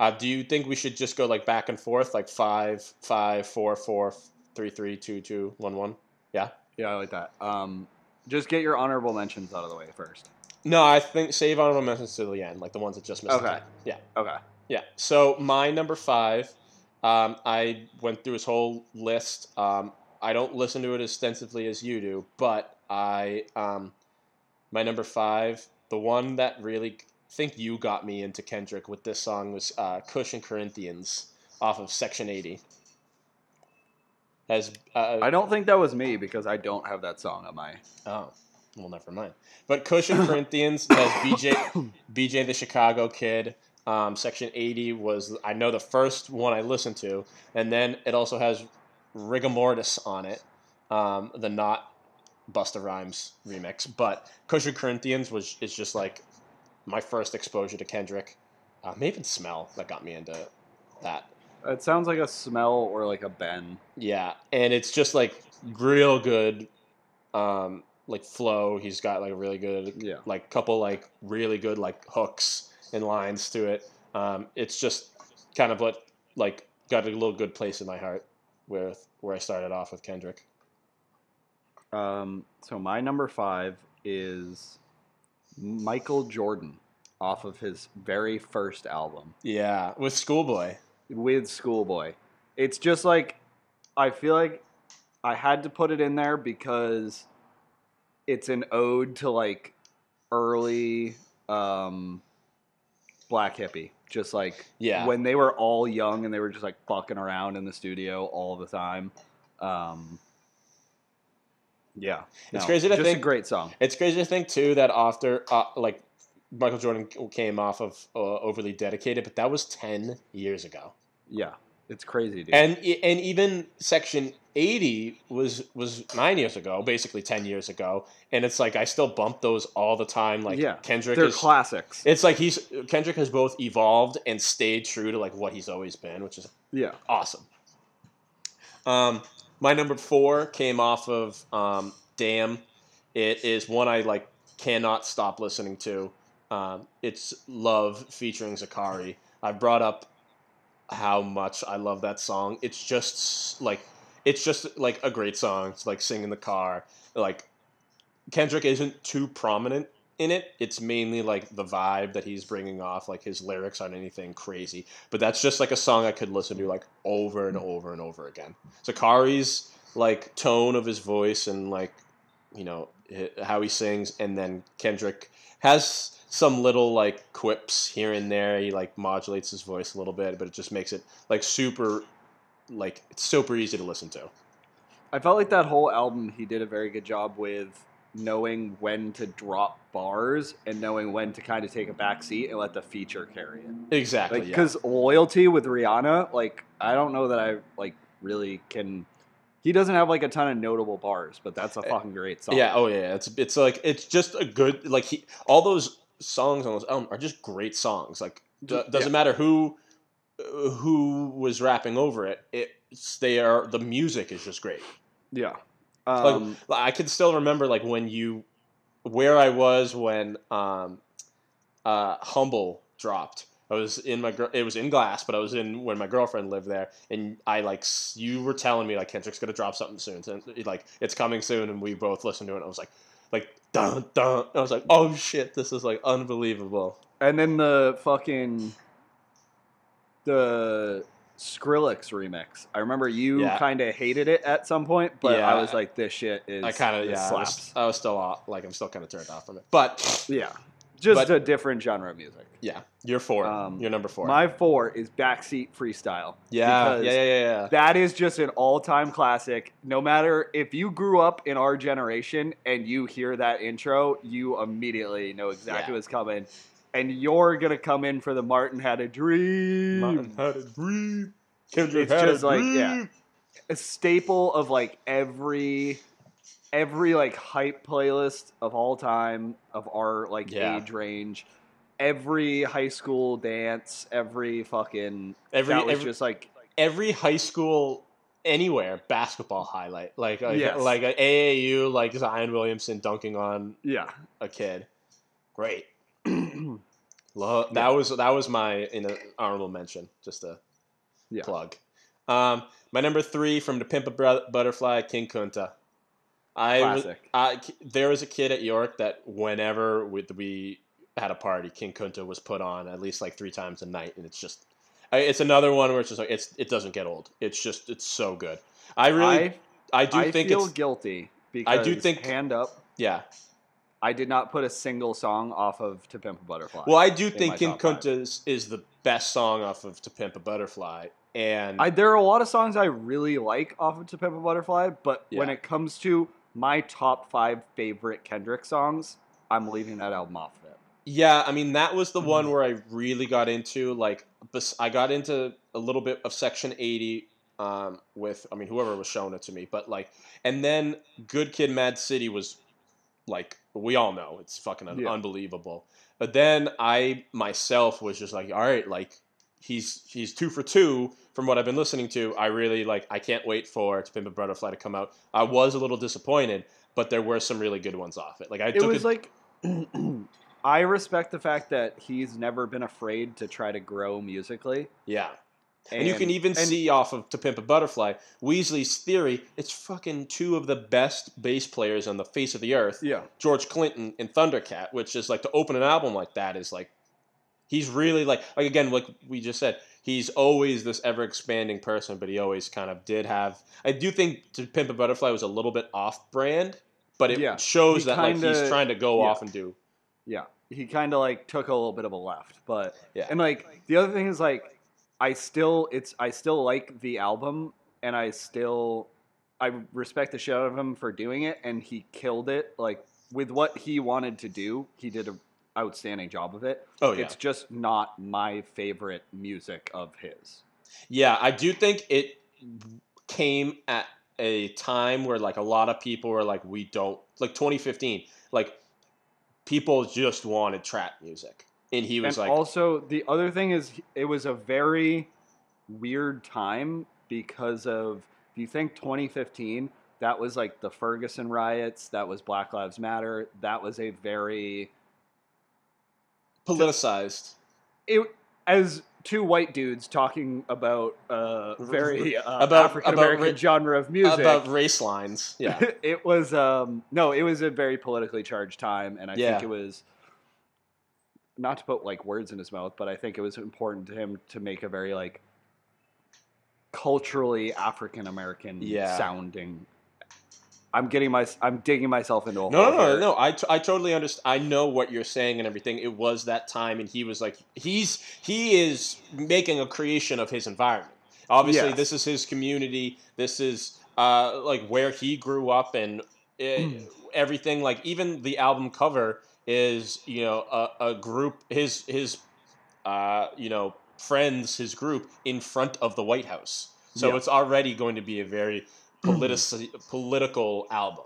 uh, do you think we should just go like back and forth, like five, five, four, four, three, three, two, two, one, one? Yeah, Yeah, I like that. Um, just get your honorable mentions out of the way first. No, I think save honorable mentions to the end, like the ones that just missed. Okay. Yeah, Okay. yeah. So my number five, um, I went through his whole list. Um, I don't listen to it extensively as you do, but I, um, my number five, the one that really think you got me into Kendrick with this song was uh, "Kush and Corinthians" off of Section Eighty. Has uh, I don't think that was me because I don't have that song on my. Oh, well, never mind. But Kush and Corinthians has BJ, BJ the Chicago Kid. Um, Section 80 was, I know, the first one I listened to. And then it also has Rigor Mortis on it, um, the not Busta Rhymes remix. But Kush and Corinthians was is just like my first exposure to Kendrick. Uh, maybe even Smell that got me into that. It sounds like a smell or like a Ben. Yeah, and it's just like real good, um, like flow. He's got like a really good, Yeah. like couple like really good like hooks and lines to it. Um, it's just kind of what like got a little good place in my heart with where I started off with Kendrick. Um, so my number five is Michael Jordan off of his very first album Yeah, with Schoolboy. with Schoolboy. It's just like I feel like I had to put it in there because it's an ode to like early um, Black Hippy. Just like Yeah. when they were all young and they were just like fucking around in the studio all the time. Um, yeah, It's crazy to just think- a great song. It's crazy to think too that after uh, like Michael Jordan came off of uh, overly dedicated, but that was ten years ago. Yeah, It's crazy, dude. and and even section 80 was was nine years ago basically 10 years ago and it's like i still bump those all the time like yeah, kendrick they're is classics. it's like he's kendrick has both evolved and stayed true to like what he's always been which is yeah, awesome um my number four came off of um damn it is one i like cannot stop listening to um it's love featuring Zacari i've brought up how much I love that song. It's just like it's just like a great song. It's like sing in the car. Like Kendrick isn't too prominent in it. It's mainly like the vibe that he's bringing off. Like his lyrics aren't anything crazy, but that's just like a song I could listen to like over and over and over again. Zacari's like tone of his voice and like you know how he sings, and then Kendrick has some little like quips here and there. He like modulates his voice a little bit, but it just makes it like super, like it's super easy to listen to. I felt like that whole album he did a very good job with knowing when to drop bars and knowing when to kind of take a back seat and let the feature carry it. Exactly. Like yeah. because loyalty with Rihanna, like I don't know that I like really can. He doesn't have like a ton of notable bars, but that's a fucking great song. Yeah. Oh yeah. It's it's like it's just a good like he all those songs on those album are just great songs. Like d- doesn't matter who uh, who was rapping over it. It's they are the music is just great. yeah. Um, Like, I can still remember like when you where I was when um uh Humble dropped. I was in my it was in glass, but I was in when my girlfriend lived there, and I like you were telling me like Kendrick's gonna drop something soon, so, like it's coming soon, and we both listened to it. and I was like, like dun dun. I was like, oh shit, this is like unbelievable. and then the fucking the Skrillex remix. I remember you Yeah. kind of hated it at some point, but Yeah. I was like, this shit is. I kind of yeah, I slaps. was, I was still off, like I'm still kind of turned off from it, but Yeah, just But- a different genre of music. yeah, you're four, Um, you're number four. My four is backseat freestyle. yeah, yeah, yeah, yeah, yeah. That is just an all-time classic. No matter if you grew up in our generation and you hear that intro, you immediately know exactly Yeah. what's coming, and you're gonna come in for the Martin had a dream. Martin had a dream. Kendrick It's had just a like, dream. yeah. a staple of like every every like hype playlist of all time of our like Yeah. age range every high school dance every fucking Every that was every, just like every high school anywhere basketball highlight like like, Yes. like a AAU like Zion Williamson dunking on yeah a kid. Great. Love, that was that was my in a honorable mention just a Yeah. plug. Um, my number three from the Pimp a Butterfly, King Kunta. I classic I, there was a kid at York that whenever we, we had a party, King Kunta was put on at least like three times a night, and it's just, it's another one where it's just like it's it doesn't get old. It's just it's so good. I really, I, I, do I think feel it's guilty because I do think- hand up yeah. I did not put a single song off of To Pimp a Butterfly. Well, I do think King. Kunta is, is the best song off of To Pimp a Butterfly, and I, there are a lot of songs I really like off of To Pimp a Butterfly, but when it comes to my top five favorite Kendrick songs, I'm leaving that album off of it. Yeah, I mean that was the one Mm-hmm. where I really got into like I got into a little bit of Section 80 um, with I mean whoever was showing it to me, but like and then Good Kid, Mad City was like we all know it's fucking un- Yeah. unbelievable. But then I myself was just like, all right, like he's he's two for two from what I've been listening to. I really like I can't wait for To Pimp a Butterfly to come out. I was a little disappointed, but there were some really good ones off it. Like I It took was a- like, I respect the fact that he's never been afraid to try to grow musically. yeah. And, you can even and- see off of To Pimp a Butterfly, Wesley's Theory, it's fucking two of the best bass players on the face of the earth, Yeah. George Clinton and Thundercat, which is like to open an album like that is like he's really like like again, like we just said, he's always this ever expanding person, but he always kind of did have I do think To Pimp a Butterfly was a little bit off brand, but it Yeah. shows He that like he's trying to go yeah. off and do Yeah. He kind of like took a little bit of a left, but Yeah. and like the other thing is like I still it's I still like the album and I still I respect the shit out of him for doing it and he killed it like with what he wanted to do. He did an outstanding job of it. Oh yeah. It's just not my favorite music of his. Yeah, I do think it came at a time where like a lot of people were like, we don't like 2015, like people just wanted trap music, and he was and like, also the other thing is it was a very weird time because of if you think 2015 that was like the ferguson riots that was black lives matter that was a very politicized. it as two white dudes talking about a very uh, About- african american ra- genre of music About race lines, yeah, it was um no it was a very politically charged time and i Yeah. think it was not to put like words in his mouth but i think it was important to him to make a very like culturally african american Yeah. sounding i'm getting my i'm digging myself into a No, no, no, no. I, t- I totally understand. I know what you're saying and everything. It was that time, and he was like, he's he is making a creation of his environment. Obviously, Yes. this is his community. This is uh, like where he grew up, and uh, everything. Like even the album cover is you know a, a group his his uh, you know friends his group in front of the White House. So Yeah. it's already going to be a very politi- political album.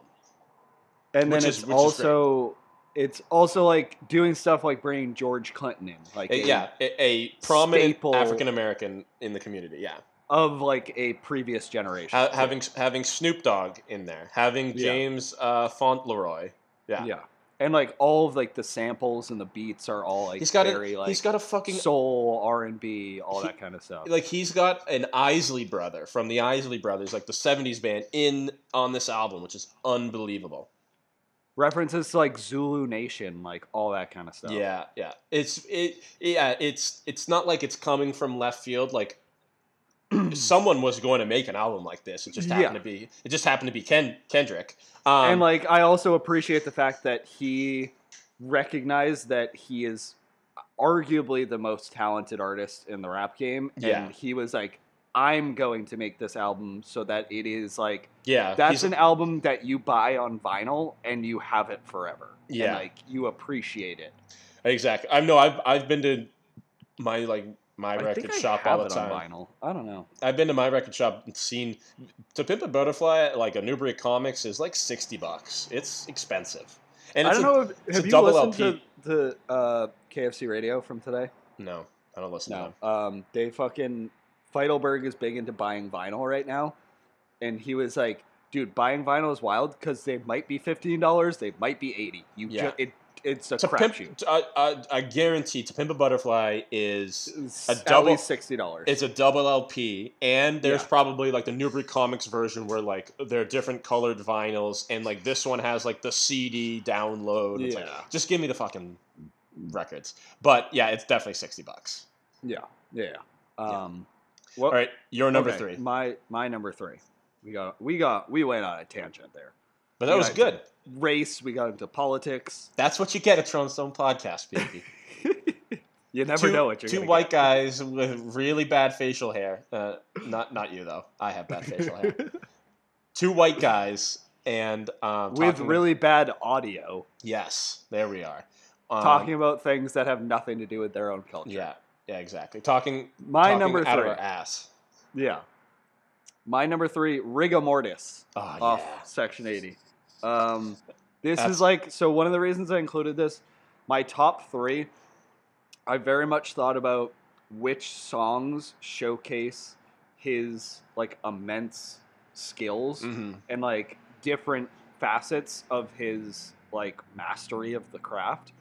and then it's is- great. also it's also like doing stuff like bringing george clinton in like A- a- yeah, a, a prominent African American in the community. Yeah, of like a previous generation ha- having having Snoop Dogg in there, having Yeah. James uh, Fauntleroy. Yeah. yeah and like all of like the samples and the beats are all like he's got very a like he's got a fucking soul R and B, all He- that kind of stuff. like he's got an Isley brother from the Isley Brothers, like the '70s band, in on this album, which is unbelievable. References to like Zulu Nation, like all that kind of stuff. Yeah, yeah. It's it yeah, it's it's not like it's coming from left field. Like someone was going to make an album like this. It just happened Yeah. to be it just happened to be Ken Kendrick. Um, and like I also appreciate the fact that he recognized that he is arguably the most talented artist in the rap game, Yeah. and he was like, "I'm going to make this album so that it is like yeah, that's an album that you buy on vinyl and you have it forever. Yeah. and, like you appreciate it. Exactly. I know. I've I've been to my like my I record think I shop have all the it on time. vinyl. I don't know. I've been to my record shop and seen To Pimp a Butterfly like a Newbury Comics is like sixty bucks. It's expensive. And I don't a- know. If, it's have you double listened LP. to the uh, KFC radio from today? No, I don't listen to them. No. Um, they fucking Feitelberg is big into buying vinyl right now, and he was like, "Dude, buying vinyl is wild because they might be fifteen dollars, they might be eighty. You Yeah. ju- it it's a To pimp. I, I, I guarantee To Pimp a Butterfly is It's a at double- least sixty dollars. it's a double LP, and there's Yeah. probably like the Newbury Comics version where like there are different colored vinyls, and like this one has like the CD download. It's like, Yeah. just give me the fucking records. But yeah, it's definitely sixty bucks. yeah, yeah. Yeah. Um, well, All right, your number okay, three. My my number three. We got we got we went on a tangent there. But that was good. Race. We got into politics. That's what you get at Throne Stone Podcast, baby. you never two, know what you're two white get. guys with really bad facial hair. Uh, not not you though. I have bad facial hair. Two white guys and um, with really bad audio, yes, there we are. Um, talking about things that have nothing to do with their own culture. Yeah, yeah, exactly. Talking My talking number out three. of our ass. Yeah. My number three, rigor mortis Oh off yeah. Section 80. Um, this That's- is like, so one of the reasons I included this, my top three, I very much thought about which songs showcase his like immense skills hmm and like different facets of his like mastery of the craft.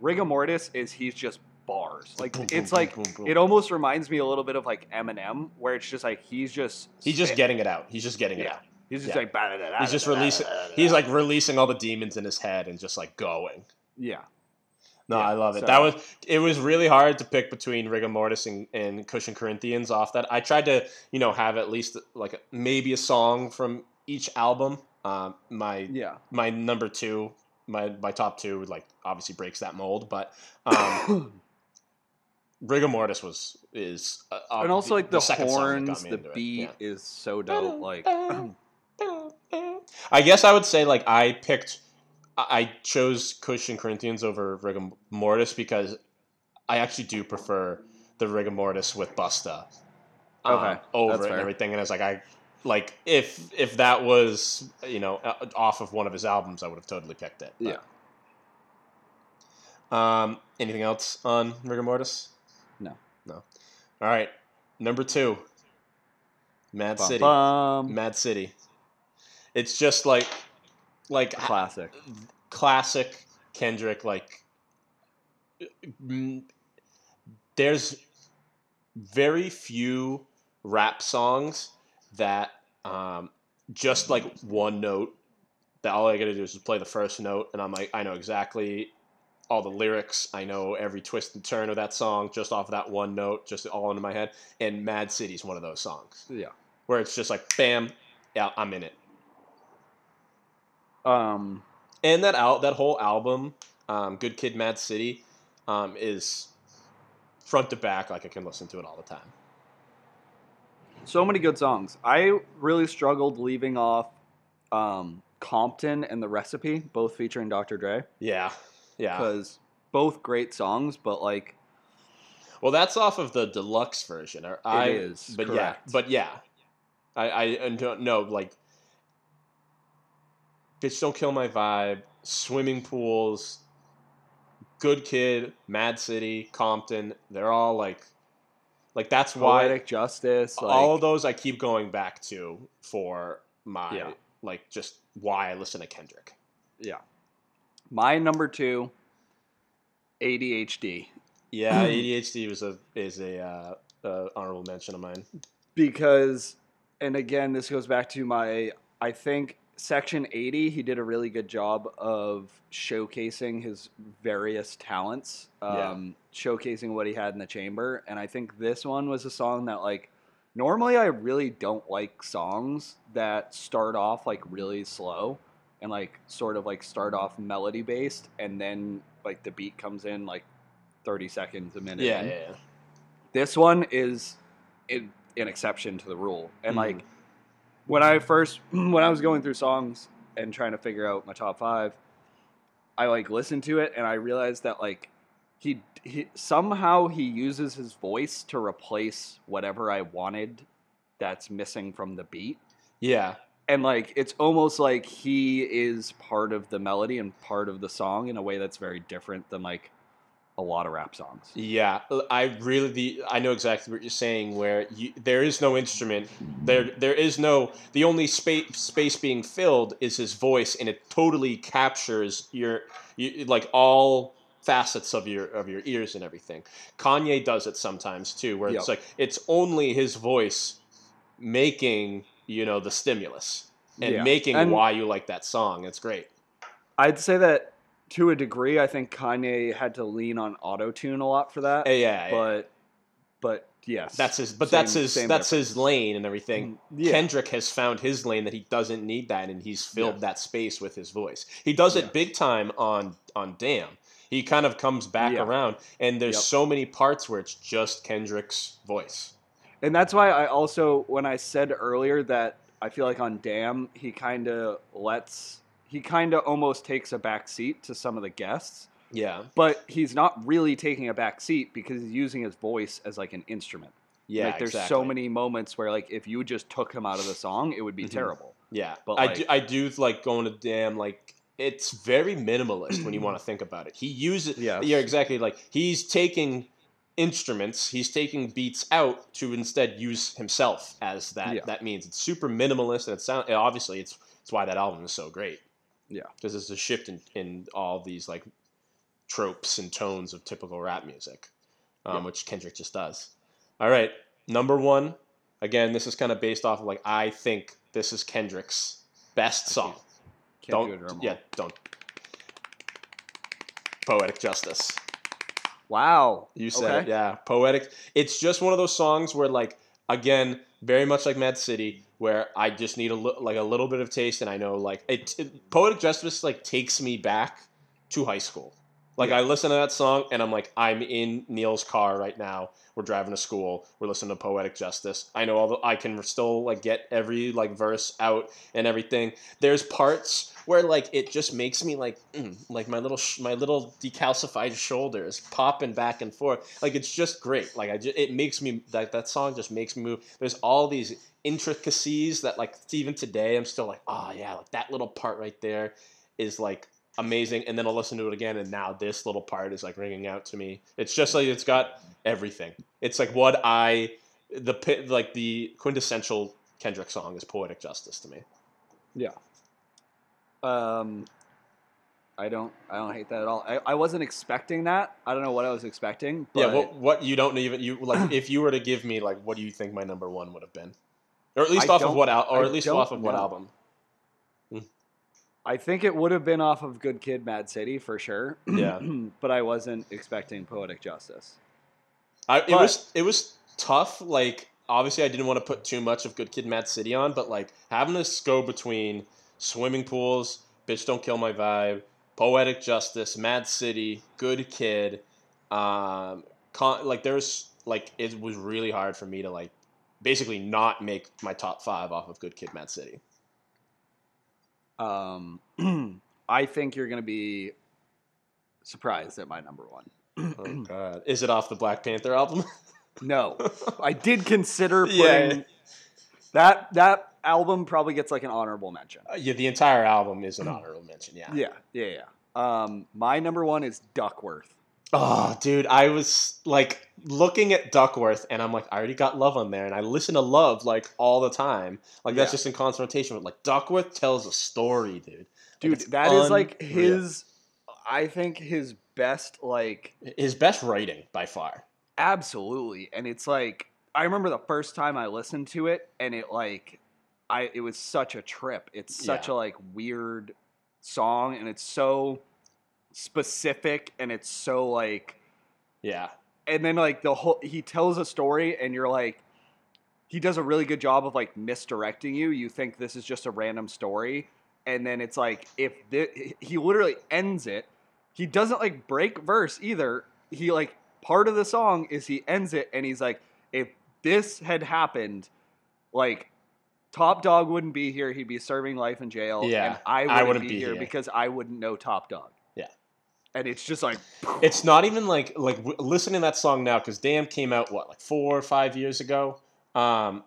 Rigor mortis is he's just bars. Like Boom, boom, it's boom, like boom, boom. it almost reminds me a little bit of like Eminem, where it's just like he's just He's just spit- getting it out. He's just getting it yeah. out. He's just yeah. like bah, da, da, he's just releasing. He's like releasing all the demons in his head and just like going. Yeah. No, yeah, I love it. So. That was it was really hard to pick between rigor mortis and, and Kush and Corinthians off that. I tried to you know have at least like maybe a song from each album. Um, my yeah my number two my my top two like obviously breaks that mold, but um, rigor mortis was is uh, and also like the, the horns the beat yeah. is so dope like. I guess I would say like I picked, I chose Kush and Corinthians over rigor mortis because I actually do prefer the rigor mortis with Busta. um, Okay, over it and everything. And it's like I like if if that was you know off of one of his albums, I would have totally picked it. Yeah. Um, anything else on Rigor Mortis? No. No. All right. Number two. Mad Bum, City. bum. Mad City. It's just like like Classic. classic Kendrick. Like there's very few rap songs that um, just like one note that all I gotta do is just play the first note and I'm like I know exactly all the lyrics I know every twist and turn of that song just off of that one note just all into my head and Mad City's one of those songs Yeah. where it's just like bam yeah I'm in it Um. and that out that whole album um, Good Kid Mad City um, is front to back like I can listen to it all the time So many good songs. I really struggled leaving off um, Compton and the Recipe, both featuring Dr. Dre, yeah yeah because both great songs, but like Well, that's off of the deluxe version. Or I, is, but correct. yeah, but yeah, I I don't know. Like, bitch, don't kill my vibe. Swimming pools, good kid, Mad City, Compton. They're all like, like that's why Poetic Justice, like, all of those I keep going back to for my Yeah. like just why I listen to Kendrick. yeah. My number two, ADHD, Yeah, ADHD was a is a uh, uh, honorable mention of mine. because, and again, this goes back to my, I think Section 80, he did a really good job of showcasing his various talents, Yeah. um, showcasing what he had in the chamber. And I think this one was a song that, like, normally I really don't like songs that start off like really slow and like sort of like start off melody based and then like the beat comes in like 30 seconds a minute. Yeah, yeah, yeah. This one is an, exception to the rule. And Mhm. like when I first when I was going through songs and trying to figure out my top 5, I like listened to it and I realized that like he, he somehow he uses his voice to replace whatever I wanted that's missing from the beat. yeah. And like it's almost like he is part of the melody and part of the song in a way that's very different than like a lot of rap songs. Yeah, I really the I know exactly what you're saying. Where you, there is no instrument, there there is no the only space space being filled is his voice, and it totally captures your you, like all facets of your of your ears and everything. Kanye does it sometimes too, where it's like it's only his voice making you know the stimulus and Yeah. making And- why you like that song. It's great. I'd say that to a degree, I think Kanye had to lean on auto tune a lot for that. Yeah, yeah, yeah. but but yes, that's his. But Same- that's his. That's his lane and everything. Mm, yeah. Kendrick has found his lane that he doesn't need that, and he's filled Yeah. that space with his voice. He does it Yeah. big time on on Damn. He kind of comes back Yeah. around, and there's Yep. so many parts where it's just Kendrick's voice. and that's why I also when I said earlier that I feel like on Damn he kind of lets he kind of almost takes a back seat to some of the guests, Yeah, but he's not really taking a back seat because he's using his voice as like an instrument. yeah. like there's exactly. so many moments where like if you just took him out of the song, it would be Mhm. terrible. Yeah, but, I do. I do like going to Damn. Like it's very minimalist when you want to think about it. He uses. Yeah, exactly. Like he's taking instruments, he's taking beats out to instead use himself as that. Yeah. That means it's super minimalist, and it sound and obviously it's it's why that album is so great. Yeah. because it's a shift in in all these like tropes and tones of typical rap music, um, Yeah. which Kendrick just does. All right, number one. Again, this is kind of based off of like I think this is Kendrick's best song. Can't don't do yeah, don't. Poetic Justice. Wow. You said Okay. it, yeah. Poetic. It's just one of those songs where, like, again, very much like Mad City, where I just need a li- like a little bit of taste, and I know like it, it- Poetic Justice like takes me back to high school, Like Yeah. I listen to that song and I'm like, I'm in Neil's car right now. We're driving to school. We're listening to Poetic Justice. I know all the I can still like get every like verse out and everything. There's parts where like it just makes me like mm, like my little sh- my little decalcified shoulders popping back and forth. Like it's just great. Like I just, it makes me like that song just makes me move. There's all these intricacies that like even today I'm still like, oh yeah, like that little part right there is like amazing and then I'll listen to it again and now this little part is like ringing out to me. It's just like it's got everything. It's like what I the like the quintessential Kendrick song is poetic justice to me. Yeah. Um, I don't. I don't hate that at all. I, I wasn't expecting that. I don't know what I was expecting. But yeah, what what you don't even you like if you were to give me like what do you think my number 1 would have been? Or at least I off of what al- or I at least off of what know. album? I think it would have been off of Good Kid, Mad City for sure. Yeah. but I wasn't expecting Poetic Justice. I, it But- was it was tough. Like obviously, I didn't want to put too much of Good Kid, Mad City on, but like having this go between swimming pools, bitch, don't kill my vibe, poetic justice, Mad City, Good Kid, um, con- like there's like it was really hard for me to like basically not make my top five off of Good Kid, Mad City. Um, I think you're going to be surprised at my number one. Oh God, is it off the Black Panther album? No, I did consider putting Yeah. that that album probably gets like an honorable mention. Uh, yeah, the entire album is an honorable mention. Yeah. Yeah, yeah, yeah. Um, my number one is Duckworth. Oh, dude, I was like looking at Duckworth, and I'm like, I already got Love on there, and I listen to Love like all the time. Like that's Yeah. just in confrontation with like Duckworth tells a story, dude. Like, Dude, it's that is like his. I think his best like his best writing by far. Absolutely. And it's like I remember the first time I listened to it and it like I it was such a trip. It's such Yeah. a like weird song and it's so specific and it's so like Yeah, and then like the whole he tells a story and you're like he does a really good job of like misdirecting you. You think this is just a random story and then it's like if thi- he literally ends it. He doesn't like break verse either. He like part of the song is he ends it and he's like if this had happened like Top Dog wouldn't be here. He'd be serving life in jail. Yeah, and I wouldn't, wouldn't be, be here, here. because I wouldn't know Top Dog. Yeah. and it's just like it's not even like like listening to that song now because Damn came out what like four or five years ago. Um,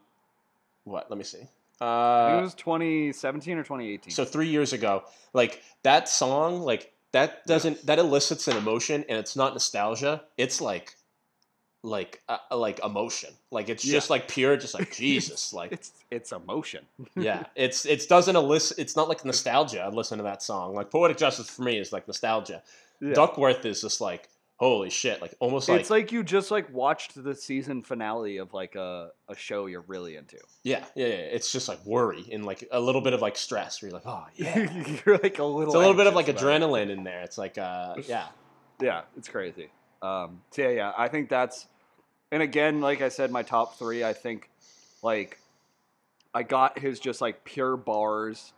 what? Let me see. Uh, it was 2017 or 2018. So three years ago, like that song, like that doesn't that elicits an emotion, and it's not nostalgia. It's like, like, uh, like emotion. Like it's just like pure, just like Jesus. Like it's it's emotion. yeah, it's it's doesn't elicit. It's not like nostalgia. I listen to that song. Like poetic justice for me is like nostalgia. Yeah. Duckworth is just like holy shit. Like almost like, it's like you just like watched the season finale of like a, a show you're really into. yeah, yeah, yeah. It's just like worry and like a little bit of like stress. Where you're like, oh yeah. you're like a little. It's a little bit of like about it. adrenaline in there. It's like, uh, yeah, Yeah, it's crazy. Um, so yeah, yeah, I think that's, and again, like I said, my top three. I think, like, I got his just like pure bars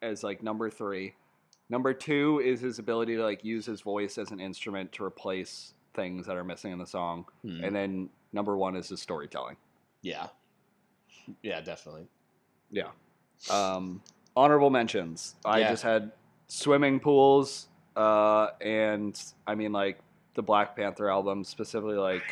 as like number three. Number two is his ability to like use his voice as an instrument to replace things that are missing in the song. Hmm. And then number one is his storytelling. yeah, yeah, definitely. Yeah. Um, honorable mentions. I Yeah. just had swimming pools, uh, and I mean like the Black Panther album, specifically like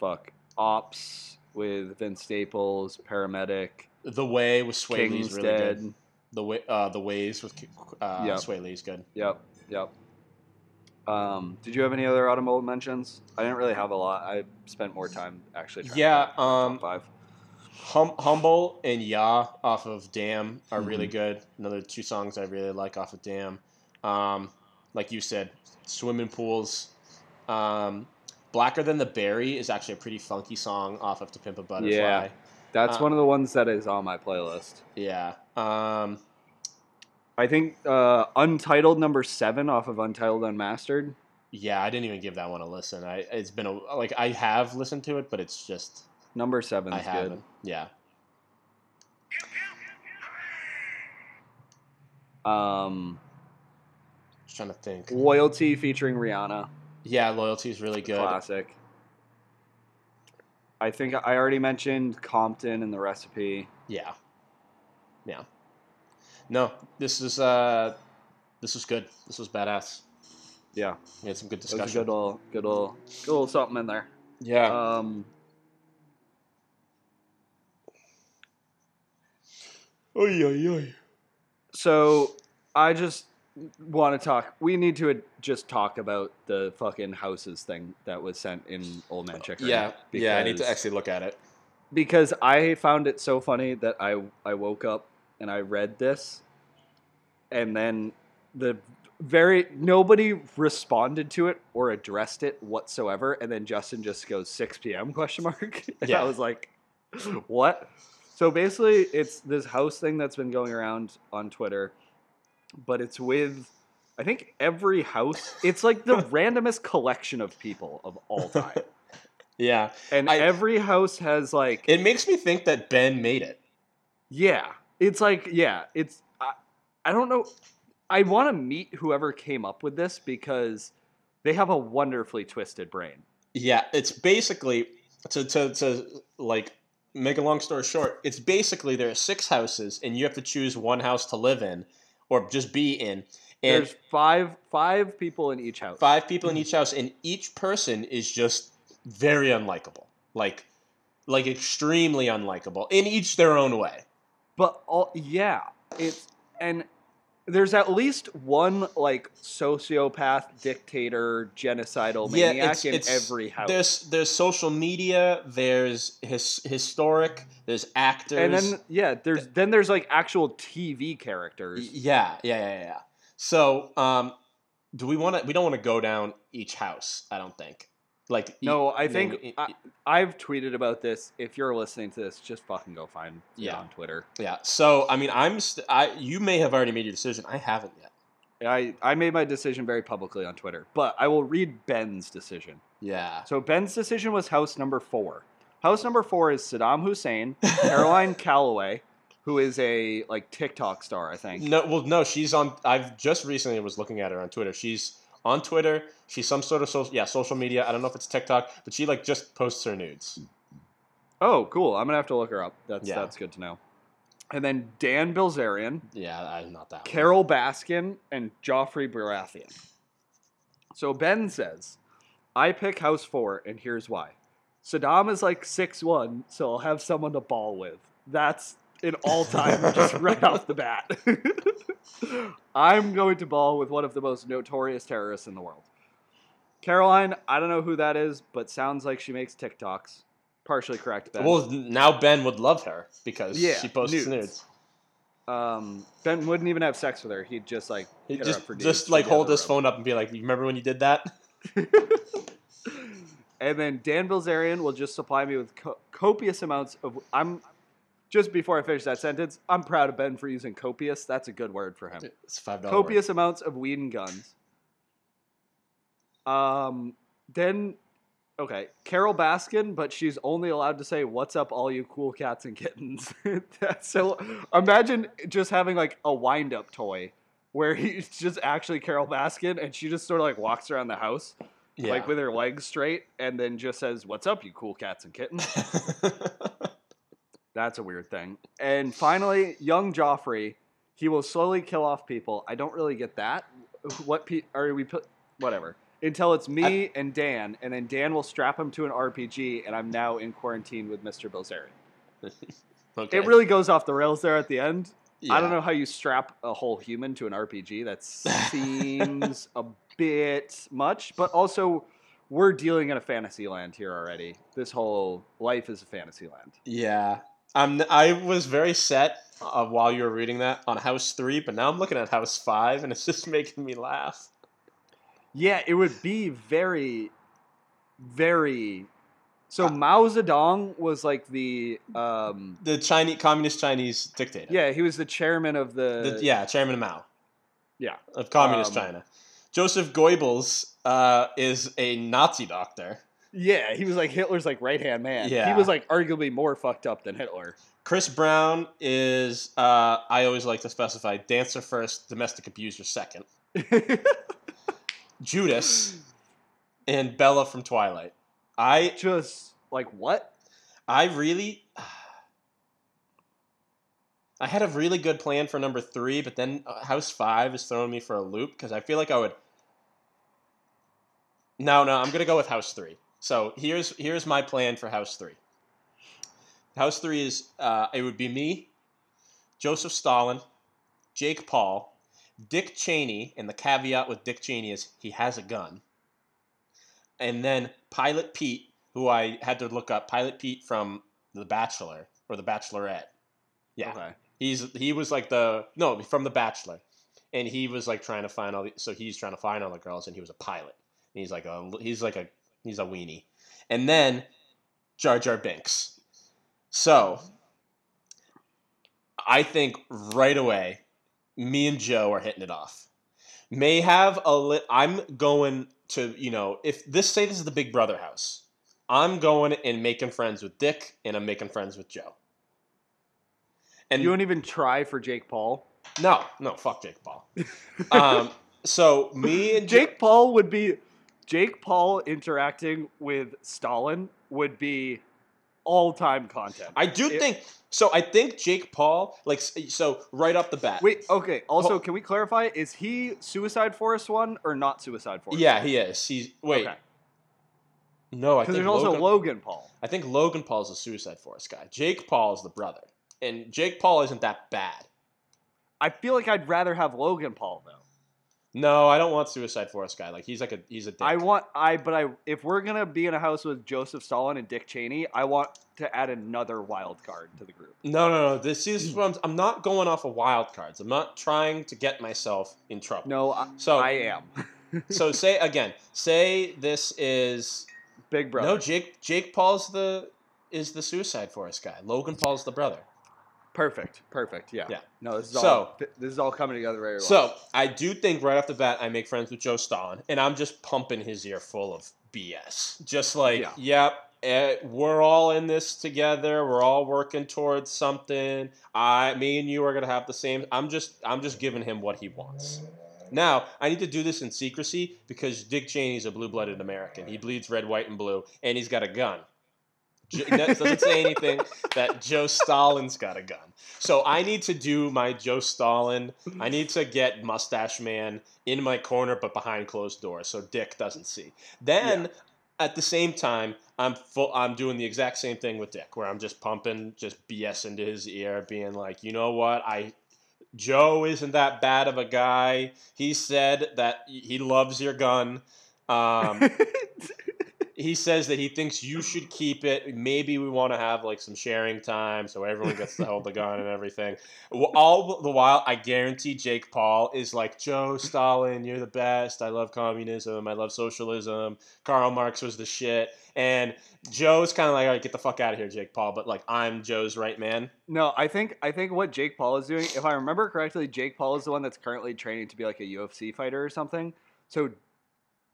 fuck Opps with Vince Staples, Paramedic, The way with Swae Lee's really Dead. good. The way, uh, the ways with uh, Yep. Swae Lee's good. Yep, yep. Um, did you have any other honorable mentions? I didn't really have a lot. I spent more time actually. trying Yeah, find my top um, five. Hum- Humble and Ya off of Damn are really Mhm. good. Another two songs I really like off of Damn. Um, like you said, swimming pools. Um, Blacker Than the Berry is actually a pretty funky song off of To Pimp a Butterfly. Yeah. That's uh, one of the ones that is on my playlist. Yeah. Um, I think uh, Untitled number seven off of Untitled Unmastered. yeah, I didn't even give that one a listen. I it's been a like I have listened to it, but it's just Number seven I haven't. Yeah. Um, was trying to think. Loyalty featuring Rihanna. Yeah, loyalty is really good. Classic. I think I already mentioned Compton and the recipe. Yeah. Yeah. No, this is uh this was good. This was badass. Yeah, We had some good it was a discussion. good little, good little, good little something in there. yeah. Um, Oy, oy, oy. so I just want to talk. We need to just talk about the fucking houses thing that was sent in Old Man Chicken. Yeah, yeah, I need to actually look at it. because I found it so funny that I I woke up and I read this, and then the very nobody responded to it or addressed it whatsoever, and then Justin just goes six p.m. question mark. and Yeah. I was like, what? So basically, it's this house thing that's been going around on Twitter, but it's with. I think every house, it's like the randomest collection of people of all time. Yeah. And I- every house has like It makes me think that Ben made it. Yeah, it's like yeah, it's I, I don't know. I want to meet whoever came up with this because they have a wonderfully twisted brain. Yeah, it's basically to to to like make a long story short, it's basically there are six houses and you have to choose one house to live in or just be in. And There's five five people in each house. five people in each house and each person is just very unlikable. Like like extremely unlikable in each their own way. But all yeah, it's and there's at least one like sociopath, dictator, genocidal Yeah, maniac it's- in it's- every house. There's there's social media, there's his, historic, there's actors. and then yeah, there's then there's like actual TV characters. Yeah, yeah, yeah, yeah. So, um, do we want to? We don't want to go down each house. I don't think. Like, No, I think know, I, I've tweeted about this. If you're listening to this, just fucking go find it Yeah. on Twitter. yeah. So, I mean, I'm. St- I you may have already made your decision. I haven't yet. I, I made my decision very publicly on Twitter, but I will read Ben's decision. Yeah. So Ben's decision was house number four. House number four is Saddam Hussein, Caroline Calloway, who is a like TikTok star, I think. No, well, no. She's on. I've just recently was looking at her on Twitter. She's on Twitter. She's some sort of social. Yeah, social media. I don't know if it's TikTok, but she like just posts her nudes. Oh, cool. I'm gonna have to look her up. That's Yeah. that's good to know. And then Dan Bilzerian, Yeah, I'm not that. one. Carole Baskin, and Joffrey Baratheon. So Ben says, I pick house four, and here's why. Saddam is like six one, so I'll have someone to ball with. That's an all time just right off the bat. I'm going to ball with one of the most notorious terrorists in the world. Caroline, I don't know who that is, but sounds like she makes TikToks. Partially correct, Ben. Well, now Ben would love her because Yeah, she posts nudes. nudes. um, ben wouldn't even have sex with her. He'd just like He hit her just just like hold his phone up and be like, "You remember when you did that?" and then Dan Bilzerian will just supply me with co- copious amounts of. I'm just before I finish that sentence. I'm proud of Ben for using copious. That's a good word for him. It's five dollars. Copious amounts of weed and guns. Um, then, okay, Carole Baskin, but she's only allowed to say "What's up, all you cool cats and kittens." So. Imagine just having like a wind-up toy where he's just actually Carole Baskin, and she just sort of like walks around the house Yeah. like with her legs straight, and then just says, "What's up, you cool cats and kittens?" That's a weird thing. And finally, young Joffrey, he will slowly kill off people. I don't really get that. What pe- are we put? Whatever. Until it's me and Dan, and then Dan will strap him to an RPG, and I'm now in quarantine with Mr. Bilzeri. okay. It really goes off the rails there at the end. I don't know how you strap a whole human to an RPG. That seems a bit much, but also we're dealing in a fantasy land here already. This whole life is a fantasy land. Yeah. I'm. I was very set uh, while you were reading that on House Three, but now I'm looking at House Five, and it's just making me laugh. Yeah, it would be very, very. So Mao Zedong was like the, um, The Chinese communist Chinese dictator. yeah, he was the chairman of the, The, yeah, Chairman of Mao. Yeah. Of communist Um, China. Joseph Goebbels uh, is a Nazi doctor. yeah, he was like Hitler's like right hand man. Yeah, he was like arguably more fucked up than Hitler. Chris Brown is, uh, I always like to specify, dancer first, domestic abuser second. Judas, and Bella from Twilight. I Just like what? I really I had a really good plan for number 3, but then uh, House 5 is throwing me for a loop because I feel like I would No, no, I'm going to go with House 3. So, here's here's my plan for House 3. House 3 is uh, it would be me, Joseph Stalin, Jake Paul, Dick Cheney, and the caveat with Dick Cheney is he has a gun. And then Pilot Pete, who I had to look up, Pilot Pete from The Bachelor or The Bachelorette. Yeah, Okay. he's he was like the no from The Bachelor, and he was like trying to find all the so he's trying to find all the girls, and he was a pilot. And he's like a he's like a he's a weenie, and then Jar Jar Binks. So I think right away, me and Joe are hitting it off. May have a lit. I'm going to you know if this say this is the Big Brother house, I'm going and making friends with Dick, and I'm making friends with Joe. And You don't even try for Jake Paul. no, no, fuck Jake Paul. um, so me and Jake Paul would be Jake Paul interacting with Stalin would be all time content. I do It- think so. I think Jake Paul, like, so right off the bat. Wait, okay. Also, Hol- can we clarify? Is he Suicide Forest one or not Suicide Forest? Yeah, he is. He's wait. Okay. No, I Because think there's also Logan, Logan Paul. I think Logan Paul's a Suicide Forest guy. Jake Paul is the brother, and Jake Paul isn't that bad. I feel like I'd rather have Logan Paul though. No, I don't want Suicide Forest guy. Like he's like a he's a dick. I want I but I if we're gonna be in a house with Joseph Stalin and Dick Cheney, I want to add another wild card to the group. no, no, no. This is I'm, I'm not going off of wild cards. I'm not trying to get myself in trouble. No, I, So- I am. So say again. Say this is Big brother. no Jake. Jake Paul's the is the Suicide Forest guy. Logan Paul's the brother. Perfect. Perfect. Yeah. Yeah. No, this is So- all this is all coming together very well. So I do think right off the bat I make friends with Joe Stalin, and I'm just pumping his ear full of BS. Just like, yep, eh, we're all in this together. We're all working towards something. I, me, and you are gonna have the same. I'm just, I'm just giving him what he wants. Now I need to do this in secrecy because Dick Cheney's a blue-blooded American. He bleeds red, white, and blue, and he's got a gun. Doesn't say anything that Joe Stalin's got a gun. So I need to do my Joe Stalin. I need to get Mustache Man in my corner, but behind closed doors, so Dick doesn't see. Then, at the same time, I'm full. I'm doing the exact same thing with Dick, where I'm just pumping just BS into his ear, being like, you know what, I. Joe isn't that bad of a guy. He said that he loves your gun. Um, he says that he thinks you should keep it. Maybe we want to have like some sharing time so everyone gets to hold the gun and everything. All the while, I guarantee Jake Paul is like, Joe Stalin, you're the best. I love communism. I love socialism. Karl Marx was the shit. And Joe's kind of like, all right, get the fuck out of here, Jake Paul. But like, I'm Joe's right man. no, I think I think what Jake Paul is doing, if I remember correctly, Jake Paul is the one that's currently training to be like a UFC fighter or something. So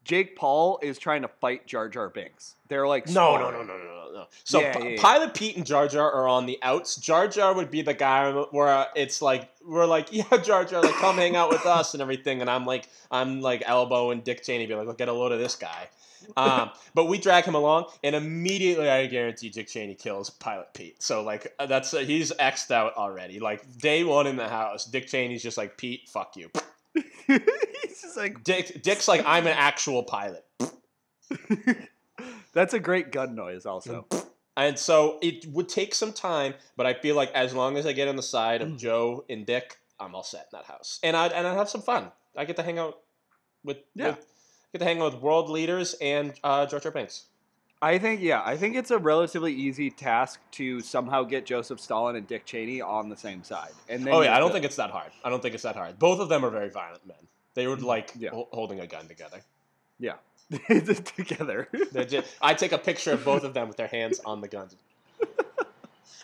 Jake Paul is trying to fight Jar Jar Binks. They're like No, no, no, no, no, no, no. So Yeah, P- yeah, yeah. Pilot Pete and Jar Jar are on the outs. Jar Jar would be the guy where it's like we're like, yeah, Jar Jar, like come hang out with us and everything, and I'm like, I'm like elbow and Dick Cheney, be like, look, get a load of this guy. Um, but we drag him along, and immediately I guarantee Dick Cheney kills Pilot Pete. So like that's uh, he's xed out already. Like day one in the house, Dick Cheney's just like Pete, fuck you. He's just like Dick Dick's like I'm an actual pilot. that's a great gun noise. Also, And so it would take some time, but I feel like as long as I get on the side Mm. of Joe and Dick, I'm all set in that house. And I and I have some fun. I get to hang out with, Yeah. with get to hang out with world leaders and uh, Jar Jar Binks. I think yeah, I think it's a relatively easy task to somehow get Joseph Stalin and Dick Cheney on the same side. And then Oh yeah, I don't think it's that hard. I don't think it's that hard. Both of them are very violent men. They would like Mm, Yeah. hol- holding a gun together. Yeah, together. They're I take a picture of both of them with their hands on the guns.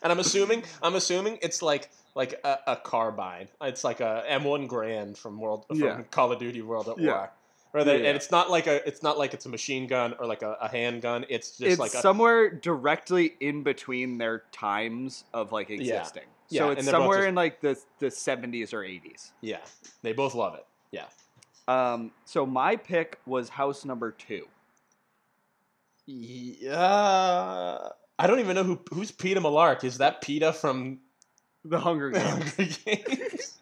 And I'm assuming I'm assuming it's like like a, a carbine. It's like a M1 Garand from World from Yeah. Call of Duty World at Yeah. War. Or they, Yeah. And it's not like a it's not like it's a machine gun or like a, a handgun. It's just it's like a somewhere directly in between their times of like existing. Yeah, So it's somewhere just- in like the the seventies or eighties. yeah. They both love it. Yeah. Um, so my pick was house number two. Yeah. I don't even know who who's Peter Mellark. Is that Peter from The Hunger the Hunger Games?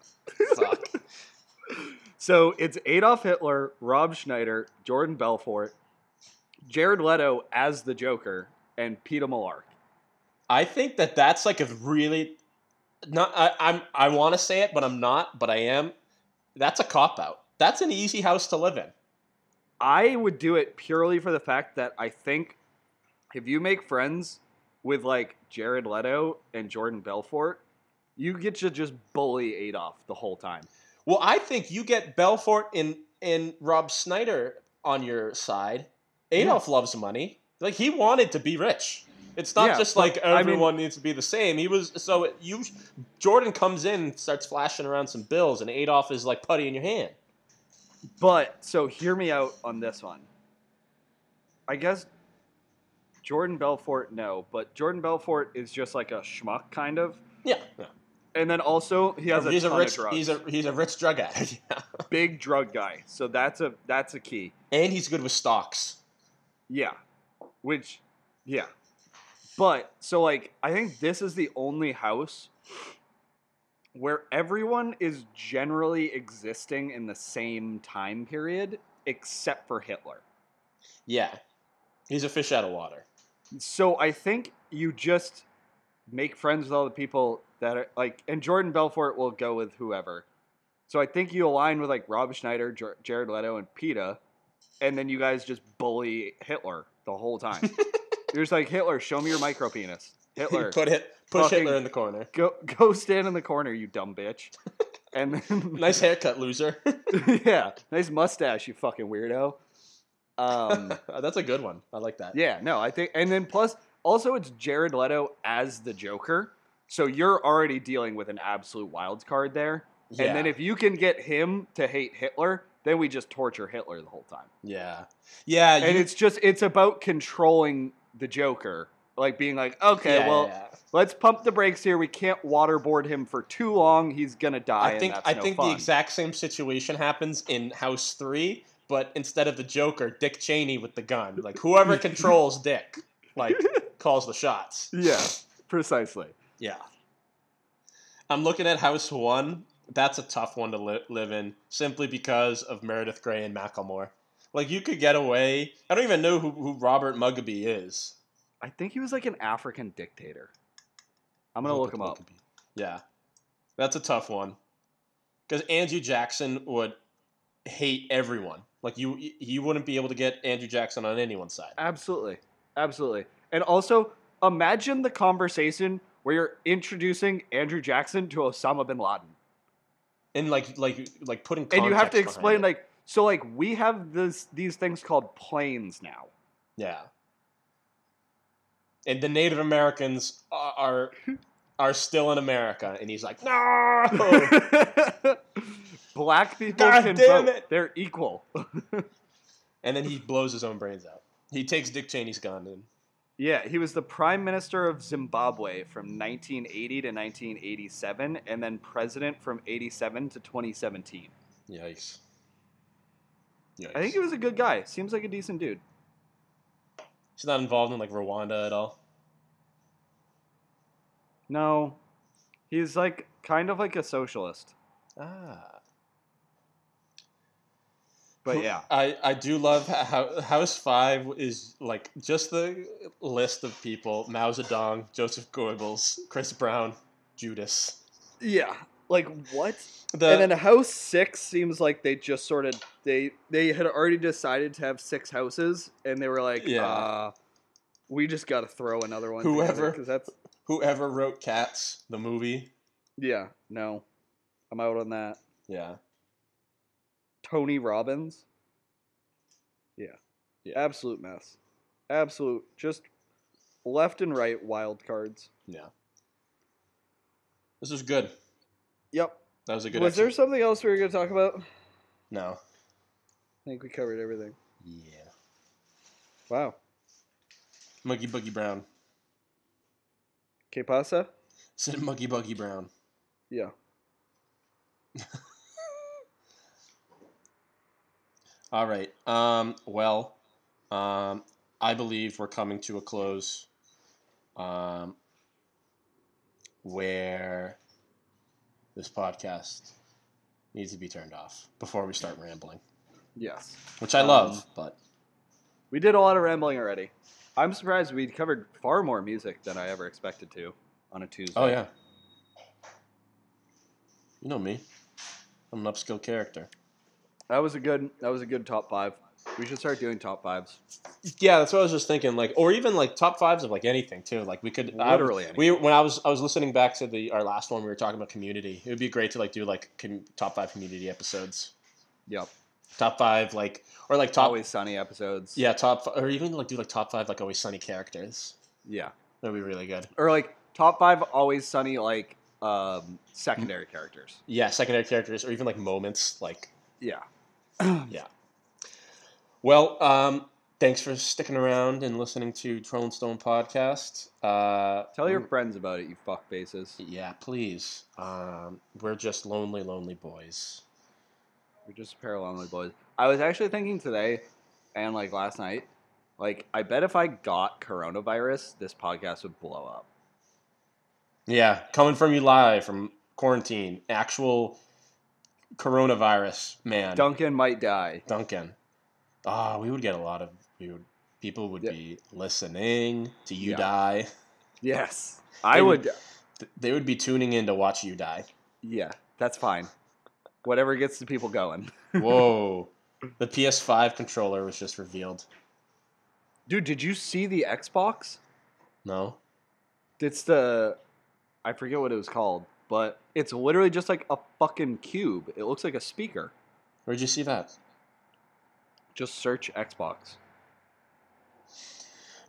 So it's Adolf Hitler, Rob Schneider, Jordan Belfort, Jared Leto as the Joker, and Peter Mellark. I think that that's like a really not. I, I'm I want to say it, but I'm not. But I am. That's a cop out. That's an easy house to live in. I would do it purely for the fact that I think if you make friends with like Jared Leto and Jordan Belfort, you get to just bully Adolf the whole time. Well, I think you get Belfort and and Rob Schneider on your side. Adolf loves money. Like he wanted to be rich. It's not Yeah, just like I mean- everyone needs to be the same. He was so you Jordan comes in, starts flashing around some bills, and Adolf is like putty in your hand. But so hear me out on this one. I guess Jordan Belfort, no, but Jordan Belfort is just like a schmuck kind of. Yeah, yeah. And then also he has a he's a rich he's a he's a rich drug addict. Yeah. big drug guy. So that's a that's a key. and he's good with stocks. Yeah. Which yeah. But so like I think this is the only house where everyone is generally existing in the same time period except for Hitler. Yeah, he's a fish out of water. So I think you just make friends with all the people that are like and Jordan Belfort will go with whoever. So I think you align with like Rob Schneider, Jar- Jared Leto and Peeta and then you guys just bully Hitler the whole time. You're just like Hitler, show me your micro penis. Hitler, Put hit push Hitler in the corner. go go stand in the corner, you dumb bitch. And then Nice haircut, loser. yeah, nice mustache, you fucking weirdo. Um, That's a good one. I like that. yeah, no, I think, and then plus also it's Jared Leto as the Joker, so you're already dealing with an absolute wild card there. Yeah. And then if you can get him to hate Hitler, then we just torture Hitler the whole time. yeah, yeah, And it's just it's about controlling the Joker, like being like, okay, yeah, well, yeah. let's pump the brakes here. We can't waterboard him for too long. He's gonna die. I think I no think fun. the exact same situation happens in House Three, but instead of the Joker, Dick Cheney with the gun. Like whoever controls Dick, like calls the shots. Yeah, precisely. Yeah. I'm looking at House One. That's a tough one to li- live in, simply because of Meredith Grey and Macklemore. Like you could get away. I don't even know who, who Robert Mugabe is. I think he was like an African dictator. I'm gonna look him up. Yeah, that's a tough one. Because Andrew Jackson would hate everyone. Like you, you wouldn't be able to get Andrew Jackson on anyone's side. Absolutely, absolutely. And also, imagine the conversation where you're introducing Andrew Jackson to Osama bin Laden, And like, like, like putting. and you have to explain like, so like we have this these things called planes now. Yeah. And the Native Americans are are, are still in America, and he's like, no. Black people God can vote. it. They're equal. and then he blows his own brains out. He takes Dick Cheney's gun and Yeah, he was the prime minister of Zimbabwe from 1980 to 1987, and then president from 87 to 2017. yikes. Yikes. I think he was a good guy. Seems like a decent dude. he's not involved in like Rwanda at all. No, he's like kind of like a socialist. Ah. But yeah, I, I do love how House Five is like just the list of people: Mao Zedong, Joseph Goebbels, Chris Brown, Judas. yeah. Like what? The, and then House Six seems like they just sort of they they had already decided to have six houses, and they were like, Yeah. uh, we just got to throw another one. Whoever. because that's whoever wrote Cats, the movie. yeah. No, I'm out on that. Yeah. Tony Robbins. Yeah. Yeah. Absolute mess. Absolute just left and right wild cards. Yeah. This was good. Yep. That was a good. Was there something else we were going to talk about? No. I think we covered everything. Yeah. Wow. Muggy Buggy Brown. Que pasa? Said Muggy Buggy Brown. Yeah. All right. Um, well, um, I believe we're coming to a close um, where this podcast needs to be turned off before we start rambling, Yes. which I love, Um, but We did a lot of rambling already. I'm surprised we covered far more music than I ever expected to on a Tuesday. oh yeah. You know me. I'm an upskill character. That was a good that was a good top five. We should start doing top fives. Yeah, that's what I was just thinking. Like, or even like top fives of like anything too. Like we could I- Literally we when I was I was listening back to the our last one, we were talking about community. It would be great to like do like com- top five community episodes. Yep. Top five like or like top Always sunny episodes. yeah top or even like do like top five like always sunny characters. Yeah. That'd be really good. Or like top five always sunny like um secondary characters. Yeah, secondary characters or even like moments like Yeah. yeah. Well, um, thanks for sticking around and listening to Troll and Stone podcast. Uh, Tell your friends about it, you fuck faces. Yeah, please. Um, we're just lonely, lonely boys. We're just a pair of lonely boys. I was actually thinking today and like last night, like I bet if I got coronavirus, this podcast would blow up. Yeah, coming from you live from quarantine, actual coronavirus man, Duncan might die. Duncan. Ah, we would get a lot of we would people would Yeah. be listening to you Yeah. die. Yes. I would Th- They would be tuning in to watch you die. yeah, that's fine. Whatever gets the people going. Whoa. the PS5 controller was just revealed. Dude, did you see the Xbox? No? It's the I forget what it was called, but it's literally just like a fucking cube. It looks like a speaker. Where'd you see that? Just search Xbox.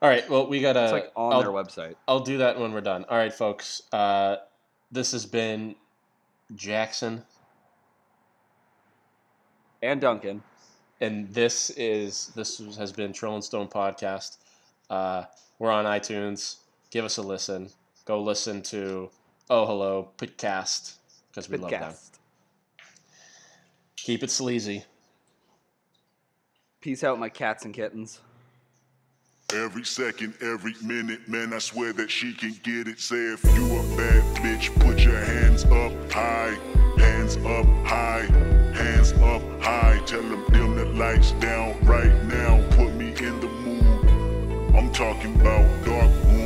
All right, well, we got to It's like on I'll, their website. I'll do that when we're done. All right, folks. Uh, this has been Jackson, And Duncan. and this is this has been Troll and Stone podcast. Uh, we're on iTunes. Give us a listen. Go listen to Oh Hello Pitcast because we love them. Keep it sleazy. Peace out, my cats and kittens. Every second, every minute, man, I swear that she can get it. Say if you a bad bitch, put your hands up high, hands up high, hands up high. Tell them dim the lights down right now. Put me in the mood. I'm talking about dark room